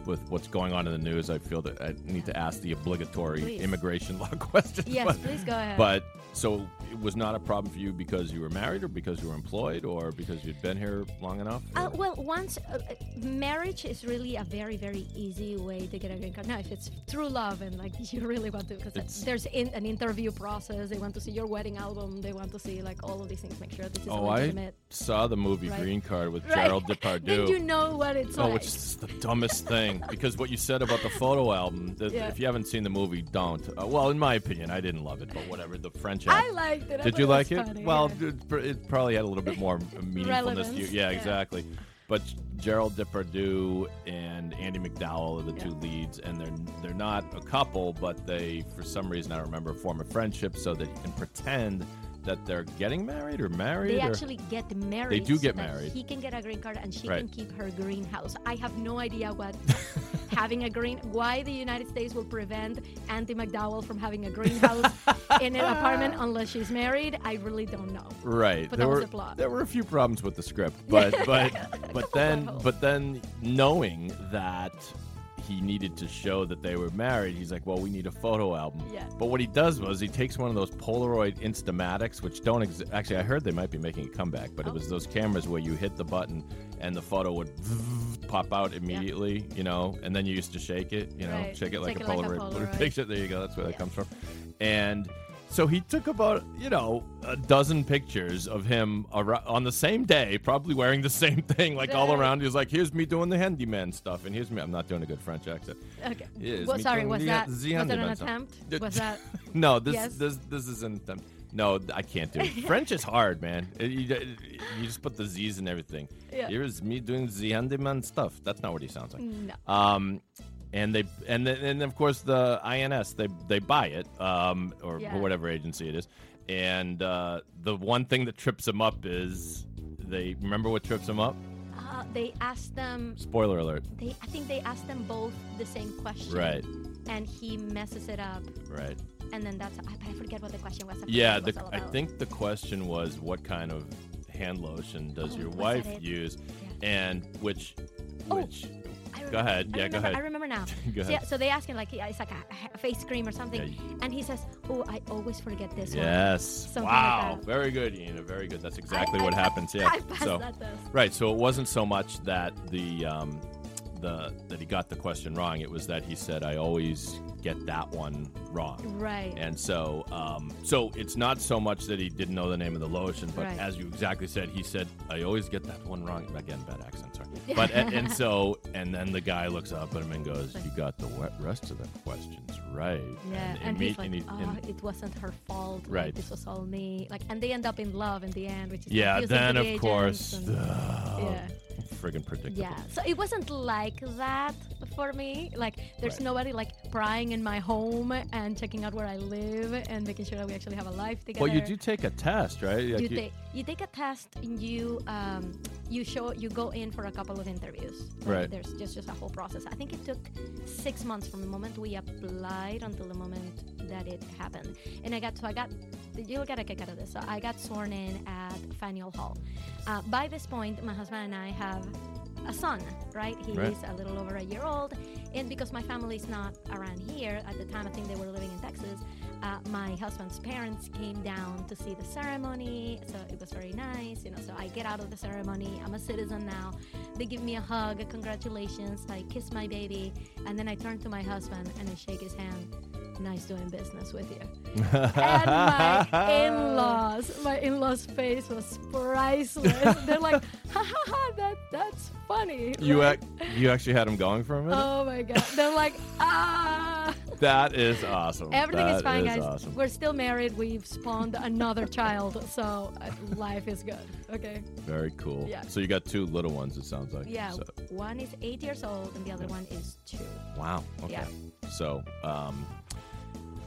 [SPEAKER 2] with what's going on in the news, I feel that I need to ask the obligatory
[SPEAKER 3] Please.
[SPEAKER 2] immigration law questions.
[SPEAKER 3] Yes,
[SPEAKER 2] but,
[SPEAKER 3] please go ahead.
[SPEAKER 2] But so it was not a problem for you because you were married, or because you were employed, or because you'd been here long enough.
[SPEAKER 3] Uh, well, once uh, uh, marriage is really a very, very easy way to get a green card. Now, if it's true love and like you really want to, because there's in, an interview process. They want to see your wedding album. They want to see like all of these things. Make sure this is
[SPEAKER 2] oh, I
[SPEAKER 3] legitimate.
[SPEAKER 2] saw the movie
[SPEAKER 3] Right.
[SPEAKER 2] Green Card with
[SPEAKER 3] Right.
[SPEAKER 2] Gerald Depardieu.
[SPEAKER 3] then you know what it's
[SPEAKER 2] Oh,
[SPEAKER 3] like.
[SPEAKER 2] which is the dumbest thing. Because what you said about the photo album, that
[SPEAKER 3] Yeah.
[SPEAKER 2] if you haven't seen the movie, don't. Uh, well, in my opinion, I didn't love it, but whatever. The French
[SPEAKER 3] I liked it. I
[SPEAKER 2] Did you like it?
[SPEAKER 3] funny,
[SPEAKER 2] well,
[SPEAKER 3] yeah.
[SPEAKER 2] it, it probably had a little bit more meaningfulness. to you. Yeah,
[SPEAKER 3] yeah.
[SPEAKER 2] exactly. But Gerald Depardieu and Andie MacDowell are the two leads, and they're they're not a couple, but they, for some reason, I remember, form a friendship so that you can pretend that they're getting married or married.
[SPEAKER 3] They
[SPEAKER 2] or,
[SPEAKER 3] actually get married.
[SPEAKER 2] They do
[SPEAKER 3] so
[SPEAKER 2] get married.
[SPEAKER 3] He can get a green card and she
[SPEAKER 2] Right.
[SPEAKER 3] can keep her greenhouse. I have no idea what having a green. Why the United States will prevent Andie MacDowell from having a greenhouse in an apartment unless she's married. I really don't know.
[SPEAKER 2] Right.
[SPEAKER 3] But
[SPEAKER 2] there
[SPEAKER 3] that was
[SPEAKER 2] were
[SPEAKER 3] the
[SPEAKER 2] there were a few problems with the script, but but but then but then knowing that he needed to show that they were married, he's like, well, we need a photo album.
[SPEAKER 3] Yeah.
[SPEAKER 2] But what he does was he takes one of those Polaroid Instamatics, which don't ex- actually. I heard they might be making a comeback, but it
[SPEAKER 3] Oh.
[SPEAKER 2] was those cameras where you hit the button and the photo would pop out immediately, you know, and then you used to shake it, you know,
[SPEAKER 3] Right.
[SPEAKER 2] shake it like a
[SPEAKER 3] it like a
[SPEAKER 2] Polaroid,
[SPEAKER 3] Polaroid.
[SPEAKER 2] picture. There you go. That's where that comes from. And so he took about, you know, a dozen pictures of him ar- on the same day, probably wearing the same thing, like all around. He was like, here's me doing the handyman stuff, and here's me. I'm not doing a good French accent.
[SPEAKER 3] Okay.
[SPEAKER 2] Yes,
[SPEAKER 3] well,
[SPEAKER 2] me
[SPEAKER 3] sorry,
[SPEAKER 2] doing
[SPEAKER 3] was
[SPEAKER 2] the-
[SPEAKER 3] that
[SPEAKER 2] the
[SPEAKER 3] was that an
[SPEAKER 2] handyman stuff.
[SPEAKER 3] attempt? Was that
[SPEAKER 2] No, this
[SPEAKER 3] Yes?
[SPEAKER 2] this this isn't them. No, I can't do it. French is hard, man. It- you, you just put the Z's and everything.
[SPEAKER 3] Yeah.
[SPEAKER 2] Here's me doing the handyman stuff. That's not what he sounds like.
[SPEAKER 3] no?
[SPEAKER 2] Um, and they and then and of course the INS they they buy it um or
[SPEAKER 3] Yeah.
[SPEAKER 2] whatever agency it is, and uh, the one thing that trips them up is they remember what trips them up.
[SPEAKER 3] Uh, they asked them.
[SPEAKER 2] Spoiler alert.
[SPEAKER 3] They I think they asked them both the same question.
[SPEAKER 2] Right.
[SPEAKER 3] And he messes it up,
[SPEAKER 2] Right.
[SPEAKER 3] and then that's I, I forget what the question was. I
[SPEAKER 2] Yeah. The,
[SPEAKER 3] was
[SPEAKER 2] I think the question was what kind of hand lotion does
[SPEAKER 3] Oh,
[SPEAKER 2] your wife use,
[SPEAKER 3] Yeah.
[SPEAKER 2] and which
[SPEAKER 3] Oh,
[SPEAKER 2] which
[SPEAKER 3] I
[SPEAKER 2] Go ahead.
[SPEAKER 3] I
[SPEAKER 2] Yeah, go ahead.
[SPEAKER 3] I remember now.
[SPEAKER 2] Go
[SPEAKER 3] So, yeah, so they ask him like it's like a, a face cream or something,
[SPEAKER 2] Yeah.
[SPEAKER 3] and he says, "Oh, I always forget this one."
[SPEAKER 2] Yes.
[SPEAKER 3] Something like
[SPEAKER 2] wow. Very good, Ina. Very good. That's exactly
[SPEAKER 3] I-
[SPEAKER 2] what
[SPEAKER 3] I-
[SPEAKER 2] happens. Yeah. So
[SPEAKER 3] that
[SPEAKER 2] right. So it wasn't so much that the um, the that he got the question wrong. It was that he said, "I always get that one wrong."
[SPEAKER 3] Right.
[SPEAKER 2] And so, um, so it's not so much that he didn't know the name of the lotion, but
[SPEAKER 3] Right.
[SPEAKER 2] as you exactly said, he said, "I always get that one wrong." Again, bad accent, sorry. But and, and so, and then the guy looks up at him and goes, "You got the rest of the questions right."
[SPEAKER 3] Yeah, and,
[SPEAKER 2] imme-
[SPEAKER 3] he's like,
[SPEAKER 2] he-
[SPEAKER 3] "Oh,
[SPEAKER 2] and-
[SPEAKER 3] it wasn't her fault. like,
[SPEAKER 2] Right.
[SPEAKER 3] this was all me." Like, and they end up in love in the end, which is
[SPEAKER 2] yeah, then of
[SPEAKER 3] the
[SPEAKER 2] course,
[SPEAKER 3] and- yeah.
[SPEAKER 2] friggin' predictable.
[SPEAKER 3] Yeah, so it wasn't like that for me. Like, there's
[SPEAKER 2] Right.
[SPEAKER 3] nobody like prying in my home and checking out where I live and making sure that we actually have a life together.
[SPEAKER 2] Well, you do take a test, right? Like
[SPEAKER 3] you, take you take a test and you um, you show you go in for a couple of interviews.
[SPEAKER 2] Right.
[SPEAKER 3] There's just just a whole process. I think it took six months from the moment we applied until the moment that it happened. And I got so I got you'll get a kick out of this. So I got sworn in at Faneuil Hall. Uh, by this point, my husband and I have a son, right? He's
[SPEAKER 2] Right.
[SPEAKER 3] a little over a year old. And because my family's not around here at the time, I think they were living in Texas. Uh, my husband's parents came down to see the ceremony, so it was very nice. You know, so I get out of the ceremony. I'm a citizen now. They give me a hug, congratulations. I kiss my baby, and then I turn to my husband and I shake his hand. Nice doing business with you. and my in-laws, my in-laws' face was priceless. They're like, ha ha ha, that that's funny.
[SPEAKER 2] You
[SPEAKER 3] Like,
[SPEAKER 2] ac- you actually had him going for a minute.
[SPEAKER 3] Oh my god. They're like, ah.
[SPEAKER 2] that is awesome.
[SPEAKER 3] Everything is
[SPEAKER 2] That
[SPEAKER 3] fine, guys.
[SPEAKER 2] Awesome.
[SPEAKER 3] We're still married. We've spawned another child, so uh, life is good. Okay.
[SPEAKER 2] Very cool.
[SPEAKER 3] Yeah.
[SPEAKER 2] So you got two little ones. It sounds like.
[SPEAKER 3] Yeah.
[SPEAKER 2] So-
[SPEAKER 3] One is eight years old, and the other one is two.
[SPEAKER 2] wow. Okay.
[SPEAKER 3] Yeah.
[SPEAKER 2] So, um,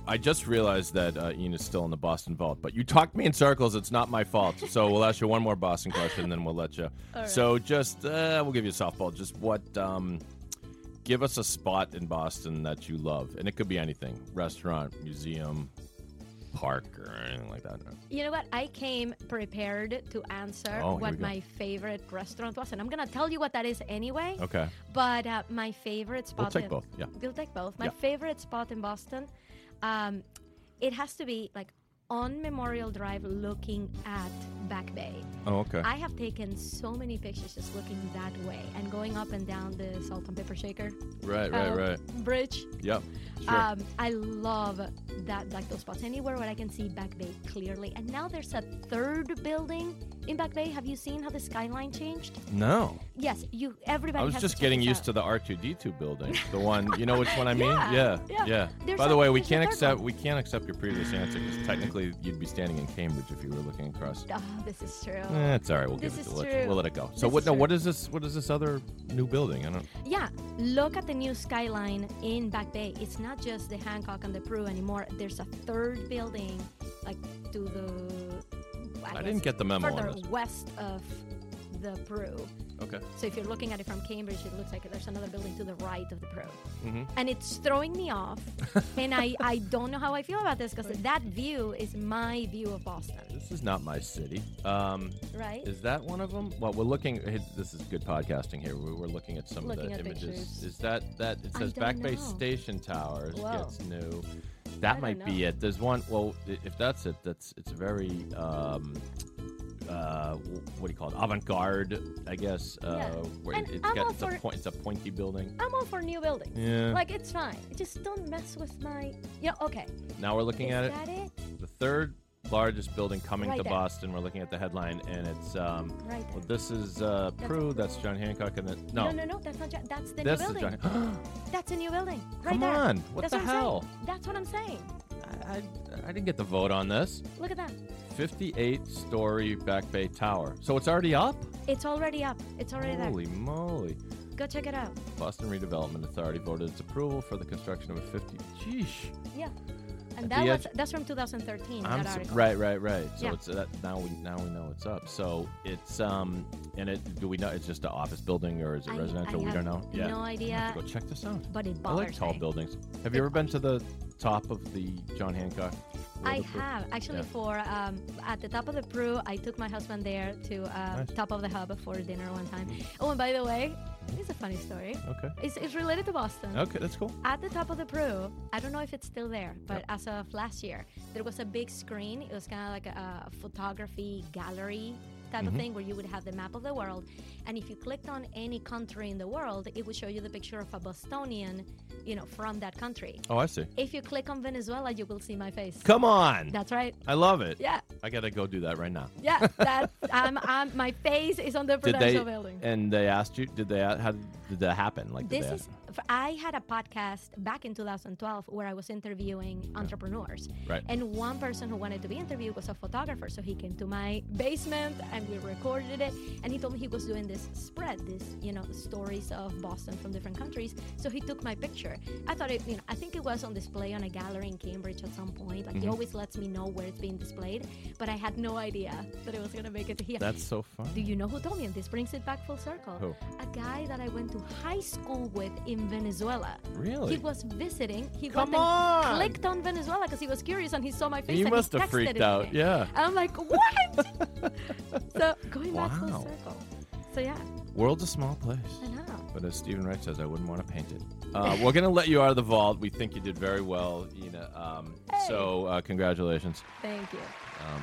[SPEAKER 2] I just realized that uh, Ina is still in the Boston vault, but you talked me in circles. It's not my fault. So we'll ask you one more Boston question, then we'll let you.
[SPEAKER 3] Right.
[SPEAKER 2] So just uh, we'll give you a softball. Just what? Um, give us a spot in Boston that you love, and it could be anything: restaurant, museum, park, or anything like that.
[SPEAKER 3] You know what? I came prepared to answer
[SPEAKER 2] Oh,
[SPEAKER 3] what my favorite restaurant was, and I'm gonna tell you what that is anyway.
[SPEAKER 2] Okay.
[SPEAKER 3] But uh, my favorite spot.
[SPEAKER 2] We'll take
[SPEAKER 3] in-
[SPEAKER 2] both. Yeah.
[SPEAKER 3] We'll take both. My
[SPEAKER 2] Yeah.
[SPEAKER 3] favorite spot in Boston, um, it has to be like on Memorial Drive, looking at Back Bay.
[SPEAKER 2] Oh, okay.
[SPEAKER 3] I have taken so many pictures just looking that way and going up and down the Salt and Pepper Shaker
[SPEAKER 2] right. Right.
[SPEAKER 3] uh,
[SPEAKER 2] Right.
[SPEAKER 3] bridge.
[SPEAKER 2] Yep. Sure.
[SPEAKER 3] Um, I love that, like those spots anywhere where I can see Back Bay clearly. And now there's a third building in Back Bay. Have you seen how the skyline changed?
[SPEAKER 2] no.
[SPEAKER 3] Yes, you. Everybody.
[SPEAKER 2] I was
[SPEAKER 3] has
[SPEAKER 2] just
[SPEAKER 3] to
[SPEAKER 2] getting used
[SPEAKER 3] out.
[SPEAKER 2] to the R2D2 building, the one. You know which one I mean?
[SPEAKER 3] Yeah, yeah. There's
[SPEAKER 2] By the way, we can't accept
[SPEAKER 3] one.
[SPEAKER 2] we can't accept your previous answer because technically you'd be standing in Cambridge if you were looking across.
[SPEAKER 3] Oh, this is true.
[SPEAKER 2] Eh, it's all right. We'll
[SPEAKER 3] This
[SPEAKER 2] give it. We'll let, we'll let it go. So
[SPEAKER 3] This
[SPEAKER 2] what?
[SPEAKER 3] is
[SPEAKER 2] No. What is this? What is this other new building? I don't.
[SPEAKER 3] Yeah, look at the new skyline in Back Bay. It's not just the Hancock and the Pru anymore. There's a third building, like to the.
[SPEAKER 2] I
[SPEAKER 3] guess
[SPEAKER 2] didn't get the memo on
[SPEAKER 3] Further west of the Pru.
[SPEAKER 2] Okay.
[SPEAKER 3] So if you're looking at it from Cambridge, it looks like there's another building to the right of the Pru.
[SPEAKER 2] Mhm.
[SPEAKER 3] And it's throwing me off. and I, I don't know how I feel about this because that view is my view of Boston,
[SPEAKER 2] This is not my city. Um,
[SPEAKER 3] right?
[SPEAKER 2] is that one of them? Well, we're looking. This is good podcasting here. We're, we're looking at some
[SPEAKER 3] Looking
[SPEAKER 2] of the images.
[SPEAKER 3] pictures.
[SPEAKER 2] Is that that? It says Back Bay. Station Towers
[SPEAKER 3] Whoa.
[SPEAKER 2] gets new. That might
[SPEAKER 3] don't
[SPEAKER 2] be it. There's one. Well, if that's it, that's it's very. Um, uh, what do you call it? Avant-garde, I guess. Uh,
[SPEAKER 3] Yeah.
[SPEAKER 2] where
[SPEAKER 3] And
[SPEAKER 2] it's
[SPEAKER 3] I'm
[SPEAKER 2] got
[SPEAKER 3] all
[SPEAKER 2] it's a
[SPEAKER 3] for-
[SPEAKER 2] point. It's a pointy building.
[SPEAKER 3] I'm all for new buildings.
[SPEAKER 2] Yeah.
[SPEAKER 3] Like it's fine. Just don't mess with my. Yeah. Okay.
[SPEAKER 2] now we're looking
[SPEAKER 3] is
[SPEAKER 2] at it.
[SPEAKER 3] it?
[SPEAKER 2] The third largest building coming
[SPEAKER 3] Right
[SPEAKER 2] to
[SPEAKER 3] there.
[SPEAKER 2] Boston. We're looking at the headline, and it's um,
[SPEAKER 3] Right
[SPEAKER 2] well, this is uh,
[SPEAKER 3] That's-
[SPEAKER 2] Pru. That's John Hancock, and then
[SPEAKER 3] No,
[SPEAKER 2] no,
[SPEAKER 3] no, no. That's not. Jo- That's the
[SPEAKER 2] that's
[SPEAKER 3] new building.
[SPEAKER 2] John.
[SPEAKER 3] That's a new building. Right
[SPEAKER 2] Come
[SPEAKER 3] there.
[SPEAKER 2] on, what
[SPEAKER 3] That's
[SPEAKER 2] the
[SPEAKER 3] what
[SPEAKER 2] hell?
[SPEAKER 3] That's what I'm saying.
[SPEAKER 2] I, I, I didn't get the vote on this.
[SPEAKER 3] Look at that.
[SPEAKER 2] 58 story Back Bay Tower. So it's already up?
[SPEAKER 3] It's already up. It's already there.
[SPEAKER 2] Holy moly.
[SPEAKER 3] Go check it out.
[SPEAKER 2] Boston Redevelopment Authority voted its approval for the construction of a 50. Sheesh.
[SPEAKER 3] Yeah. And that was
[SPEAKER 2] edge-
[SPEAKER 3] that's from 2013. That
[SPEAKER 2] su- right, right, right. So
[SPEAKER 3] Yeah.
[SPEAKER 2] it's that now we now we know it's up. So it's um and it do we know it's just an office building or is it
[SPEAKER 3] I-
[SPEAKER 2] residential?
[SPEAKER 3] I
[SPEAKER 2] we don't know. Yeah.
[SPEAKER 3] no
[SPEAKER 2] I'm have to
[SPEAKER 3] idea.
[SPEAKER 2] go check this out.
[SPEAKER 3] But it
[SPEAKER 2] I like tall
[SPEAKER 3] me.
[SPEAKER 2] buildings. Have you ever been to the top of the John Hancock?
[SPEAKER 3] I have actually
[SPEAKER 2] Yeah.
[SPEAKER 3] for um, at the top of the Pru. I took my husband there to uh,
[SPEAKER 2] Nice.
[SPEAKER 3] top of the hub for dinner one time. Oh, and by the way, It's a funny story.
[SPEAKER 2] Okay.
[SPEAKER 3] It's, it's related to Boston.
[SPEAKER 2] Okay, that's cool.
[SPEAKER 3] At the top of the Pru, I don't know if it's still there, but as of last year, there was a big screen. It was kind of like a, a photography gallery type
[SPEAKER 2] Mm-hmm.
[SPEAKER 3] of thing where you would have the map of the world. And if you clicked on any country in the world, it would show you the picture of a Bostonian, you know, from that country.
[SPEAKER 2] Oh, I see.
[SPEAKER 3] If you click on Venezuela, you will see my face.
[SPEAKER 2] Come on.
[SPEAKER 3] That's right.
[SPEAKER 2] I love it.
[SPEAKER 3] Yeah.
[SPEAKER 2] I gotta go do that right now.
[SPEAKER 3] Yeah, that I'm, I'm, my face is on the
[SPEAKER 2] Did they?
[SPEAKER 3] Building.
[SPEAKER 2] And they asked you? Did they? How did that happen? Like did
[SPEAKER 3] This
[SPEAKER 2] they
[SPEAKER 3] is. I had a podcast back in 2012 where I was interviewing entrepreneurs.
[SPEAKER 2] Right.
[SPEAKER 3] And one person who wanted to be interviewed was a photographer, so he came to my basement and we recorded it. And he told me he was doing this spread, this you know stories of Boston from different countries. So he took my picture. I thought it, you know, I think it was on display on a gallery in Cambridge at some point. Like he
[SPEAKER 2] Mm-hmm.
[SPEAKER 3] always lets me know where it's being displayed, but I had no idea that it was gonna make it to here.
[SPEAKER 2] That's so fun.
[SPEAKER 3] Do you know who told me? And this brings it back full circle.
[SPEAKER 2] Who?
[SPEAKER 3] A guy that I went to high school with in Venezuela.
[SPEAKER 2] Really?
[SPEAKER 3] He was visiting. He
[SPEAKER 2] Come on!
[SPEAKER 3] clicked on Venezuela because he was curious and he saw my face. And
[SPEAKER 2] must
[SPEAKER 3] he
[SPEAKER 2] have freaked out.
[SPEAKER 3] me.
[SPEAKER 2] Yeah.
[SPEAKER 3] And I'm like, what? so going back
[SPEAKER 2] Wow.
[SPEAKER 3] full circle. So yeah,
[SPEAKER 2] World's a small place.
[SPEAKER 3] I know.
[SPEAKER 2] But as Steven Wright says, I wouldn't want to paint it. Uh, we're going to let you out of the vault. We think you did very well, Ina. Um, So, uh, congratulations.
[SPEAKER 3] Thank you.
[SPEAKER 2] Um,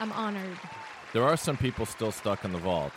[SPEAKER 3] I'm honored.
[SPEAKER 2] There are some people still stuck in the vault.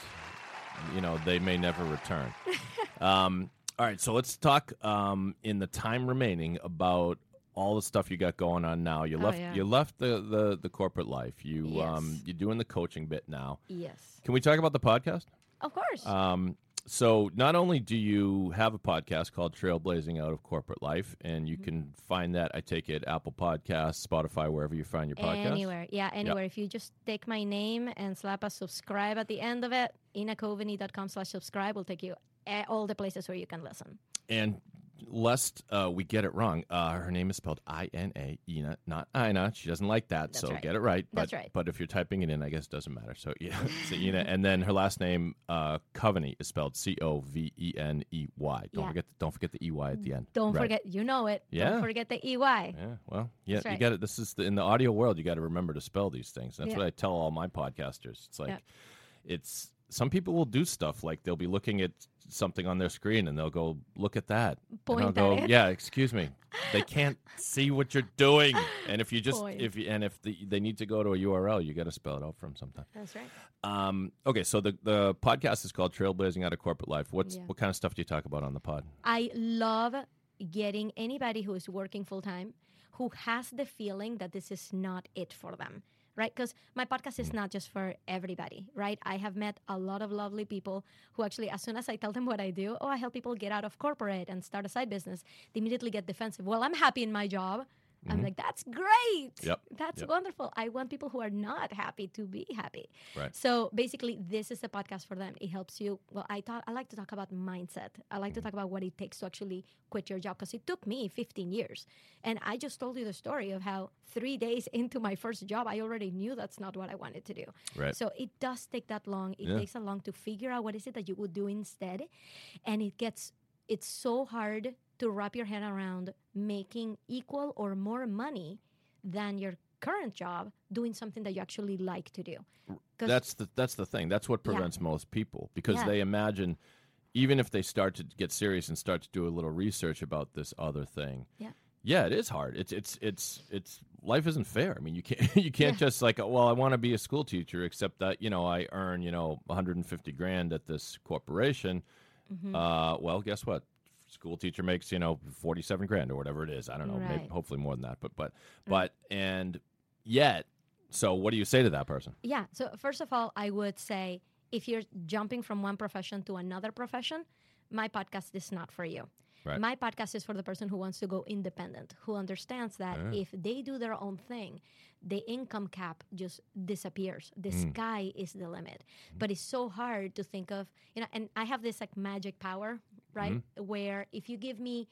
[SPEAKER 2] You know, they may never return. um, all right, so let's talk um, in the time remaining about all the stuff you got going on now. You
[SPEAKER 3] Oh,
[SPEAKER 2] left
[SPEAKER 3] yeah.
[SPEAKER 2] you left the, the, the corporate life. You
[SPEAKER 3] Yes.
[SPEAKER 2] um, you're doing the coaching bit now.
[SPEAKER 3] Yes.
[SPEAKER 2] Can we talk about the podcast?
[SPEAKER 3] Of course.
[SPEAKER 2] Um, so not only do you have a podcast called Trailblazing Out of Corporate Life, and you can find that I take it Apple Podcasts, Spotify, wherever you find your podcast.
[SPEAKER 3] Anywhere. Yeah, anywhere. If you just take my name and slap a subscribe at the end of it, inacoveney.com slash subscribe will take you all the places where you can listen.
[SPEAKER 2] And lest uh, we get it wrong, uh, her name is spelled I N A, Ina, not Ina. She doesn't like that,
[SPEAKER 3] That's
[SPEAKER 2] so
[SPEAKER 3] right.
[SPEAKER 2] get it right. But,
[SPEAKER 3] That's right.
[SPEAKER 2] But if you're typing it in, I guess it doesn't matter. So yeah, so Ina, and then her last name, uh, Coveney, is spelled C O V E N E Y. Don't
[SPEAKER 3] Yeah.
[SPEAKER 2] forget, don't forget the E Y at the end.
[SPEAKER 3] Don't
[SPEAKER 2] Right.
[SPEAKER 3] forget, you know it.
[SPEAKER 2] Yeah.
[SPEAKER 3] Don't forget the EY.
[SPEAKER 2] Yeah, well, yeah,
[SPEAKER 3] That's
[SPEAKER 2] you got it. This is the, in the audio world. You got to remember to spell these things. That's
[SPEAKER 3] Yeah.
[SPEAKER 2] what I tell all my podcasters. It's like,
[SPEAKER 3] Yeah.
[SPEAKER 2] it's some people will do stuff like they'll be looking at something on their screen and they'll go look at that.
[SPEAKER 3] Point
[SPEAKER 2] and I'll go, yeah, excuse me. They can't see what you're doing. And if you just
[SPEAKER 3] Point.
[SPEAKER 2] if you, and if the, they need to go to a URL, you got to spell it out for them sometime.
[SPEAKER 3] That's right.
[SPEAKER 2] Um, okay, so the the podcast is called Trailblazing Out of Corporate Life. What's
[SPEAKER 3] Yeah.
[SPEAKER 2] what kind of stuff do you talk about on the pod?
[SPEAKER 3] I love getting anybody who is working full time who has the feeling that this is not it for them, right? Because my podcast is mm. not just for everybody, right? I have met a lot of lovely people who actually, as soon as I tell them what I do, oh, I help people get out of corporate and start a side business, they immediately get defensive. Well, I'm happy in my job. I'm mm-hmm. like, that's great.
[SPEAKER 2] Yep.
[SPEAKER 3] That's
[SPEAKER 2] Yep.
[SPEAKER 3] wonderful. I want people who are not happy to be happy.
[SPEAKER 2] Right.
[SPEAKER 3] So basically, this is a podcast for them. It helps you. Well, I thought I like to talk about mindset. I like to mm-hmm. talk about what it takes to actually quit your job because it took me 15 years. And I just told you the story of how three days into my first job, I already knew that's not what I wanted to do.
[SPEAKER 2] Right.
[SPEAKER 3] So it does take that long. It
[SPEAKER 2] Yeah.
[SPEAKER 3] takes a long to figure out what is it that you would do instead, and it gets it's so hard to wrap your head around making equal or more money than your current job doing something that you actually like to do.
[SPEAKER 2] That's the that's the thing. That's what
[SPEAKER 3] Yeah.
[SPEAKER 2] prevents most people because
[SPEAKER 3] Yeah.
[SPEAKER 2] they imagine even if they start to get serious and start to do a little research about this other thing.
[SPEAKER 3] Yeah.
[SPEAKER 2] Yeah, it is hard. It's it's it's it's life isn't fair. I mean, you can't you can't
[SPEAKER 3] Yeah.
[SPEAKER 2] just like, well, I want to be a school teacher except that, you know, I earn, you know, 150 grand at this corporation.
[SPEAKER 3] Mm-hmm.
[SPEAKER 2] Uh, well, guess what? School teacher makes, you know, 47 grand or whatever it is. I don't know, maybe hopefully more than that, but but mm. but and yet so what do you say to that person?
[SPEAKER 3] Yeah. So first of all, I would say if you're jumping from one profession to another profession, my podcast is not for you.
[SPEAKER 2] Right.
[SPEAKER 3] My podcast is for the person who wants to go independent, who understands that
[SPEAKER 2] Yeah.
[SPEAKER 3] if they do their own thing, the income cap just disappears. The
[SPEAKER 2] Mm.
[SPEAKER 3] sky is the limit. Hmm. But it's so hard to think of, you know, and I have this like magic power, right?
[SPEAKER 2] Mm-hmm.
[SPEAKER 3] Where if you give me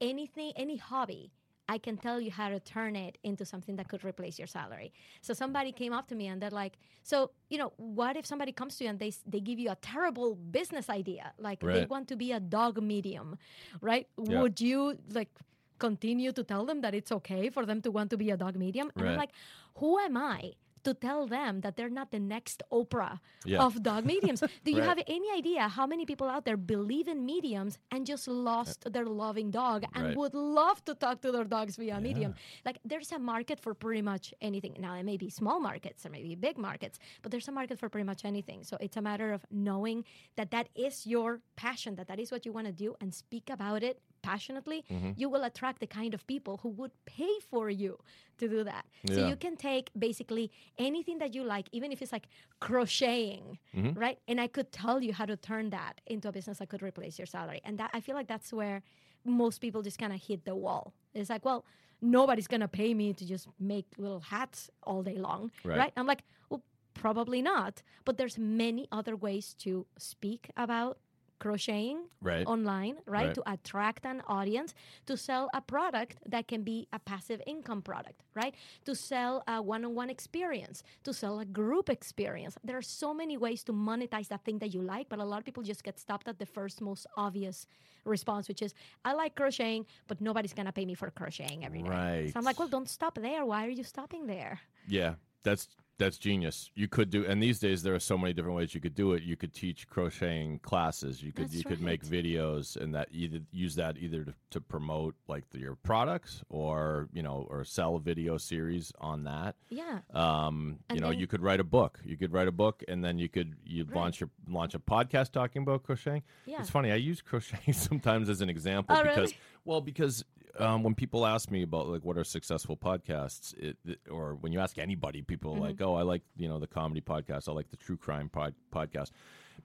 [SPEAKER 3] anything, any hobby, I can tell you how to turn it into something that could replace your salary. So somebody came up to me and they're like, "So, you know, what if somebody comes to you and they they give you a terrible business idea, like they want to be a dog medium, right?
[SPEAKER 2] Yeah.
[SPEAKER 3] Would you like continue to tell them that it's okay for them to want to be a dog medium?" And I'm like, "Who am I?" To tell them that they're not the next Oprah
[SPEAKER 2] Yeah.
[SPEAKER 3] of dog mediums. Do you
[SPEAKER 2] Right.
[SPEAKER 3] have any idea how many people out there believe in mediums and just lost their loving dog and
[SPEAKER 2] Right.
[SPEAKER 3] would love to talk to their dogs via medium? Like there's a market for pretty much anything. Now it may be small markets or maybe big markets, but there's a market for pretty much anything. So it's a matter of knowing that that is your passion, that that is what you want to do, and speak about it passionately.
[SPEAKER 2] Mm-hmm.
[SPEAKER 3] You will attract the kind of people who would pay for you to do that. So you can take basically anything that you like, even if it's like crocheting,
[SPEAKER 2] Mm-hmm.
[SPEAKER 3] right? And I could tell you how to turn that into a business that could replace your salary. And that I feel like that's where most people just kind of hit the wall. It's like, well, nobody's gonna pay me to just make little hats all day long,
[SPEAKER 2] Right.
[SPEAKER 3] right? I'm like, well, probably not. But there's many other ways to speak about crocheting
[SPEAKER 2] Right.
[SPEAKER 3] online, right?
[SPEAKER 2] Right.
[SPEAKER 3] To attract an audience, to sell a product that can be a passive income product, right? To sell a one on one experience, to sell a group experience. There are so many ways to monetize that thing that you like, but a lot of people just get stopped at the first most obvious response, which is, I like crocheting, but nobody's gonna pay me for crocheting every day.
[SPEAKER 2] Right.
[SPEAKER 3] So I'm like, well, don't stop there. Why are you stopping there?
[SPEAKER 2] Yeah, that's that's genius. You could do, and these days there are so many different ways you could do it. You could teach crocheting classes. You could
[SPEAKER 3] That's
[SPEAKER 2] you could make videos, and that either use that either to, to promote like the, your products, or you know, or sell a video series on that.
[SPEAKER 3] Yeah.
[SPEAKER 2] Um, you
[SPEAKER 3] And
[SPEAKER 2] know,
[SPEAKER 3] then-
[SPEAKER 2] you could write a book. You could write a book, and then you could you
[SPEAKER 3] Right.
[SPEAKER 2] launch your launch a podcast talking about crocheting.
[SPEAKER 3] Yeah.
[SPEAKER 2] It's funny. I use crocheting sometimes as an example
[SPEAKER 3] Oh,
[SPEAKER 2] because,
[SPEAKER 3] really?
[SPEAKER 2] well, because um, when people ask me about like what are successful podcasts, it, it- or when you ask anybody, people are like, oh, I like you know the comedy podcast. I like the true crime pod- podcast,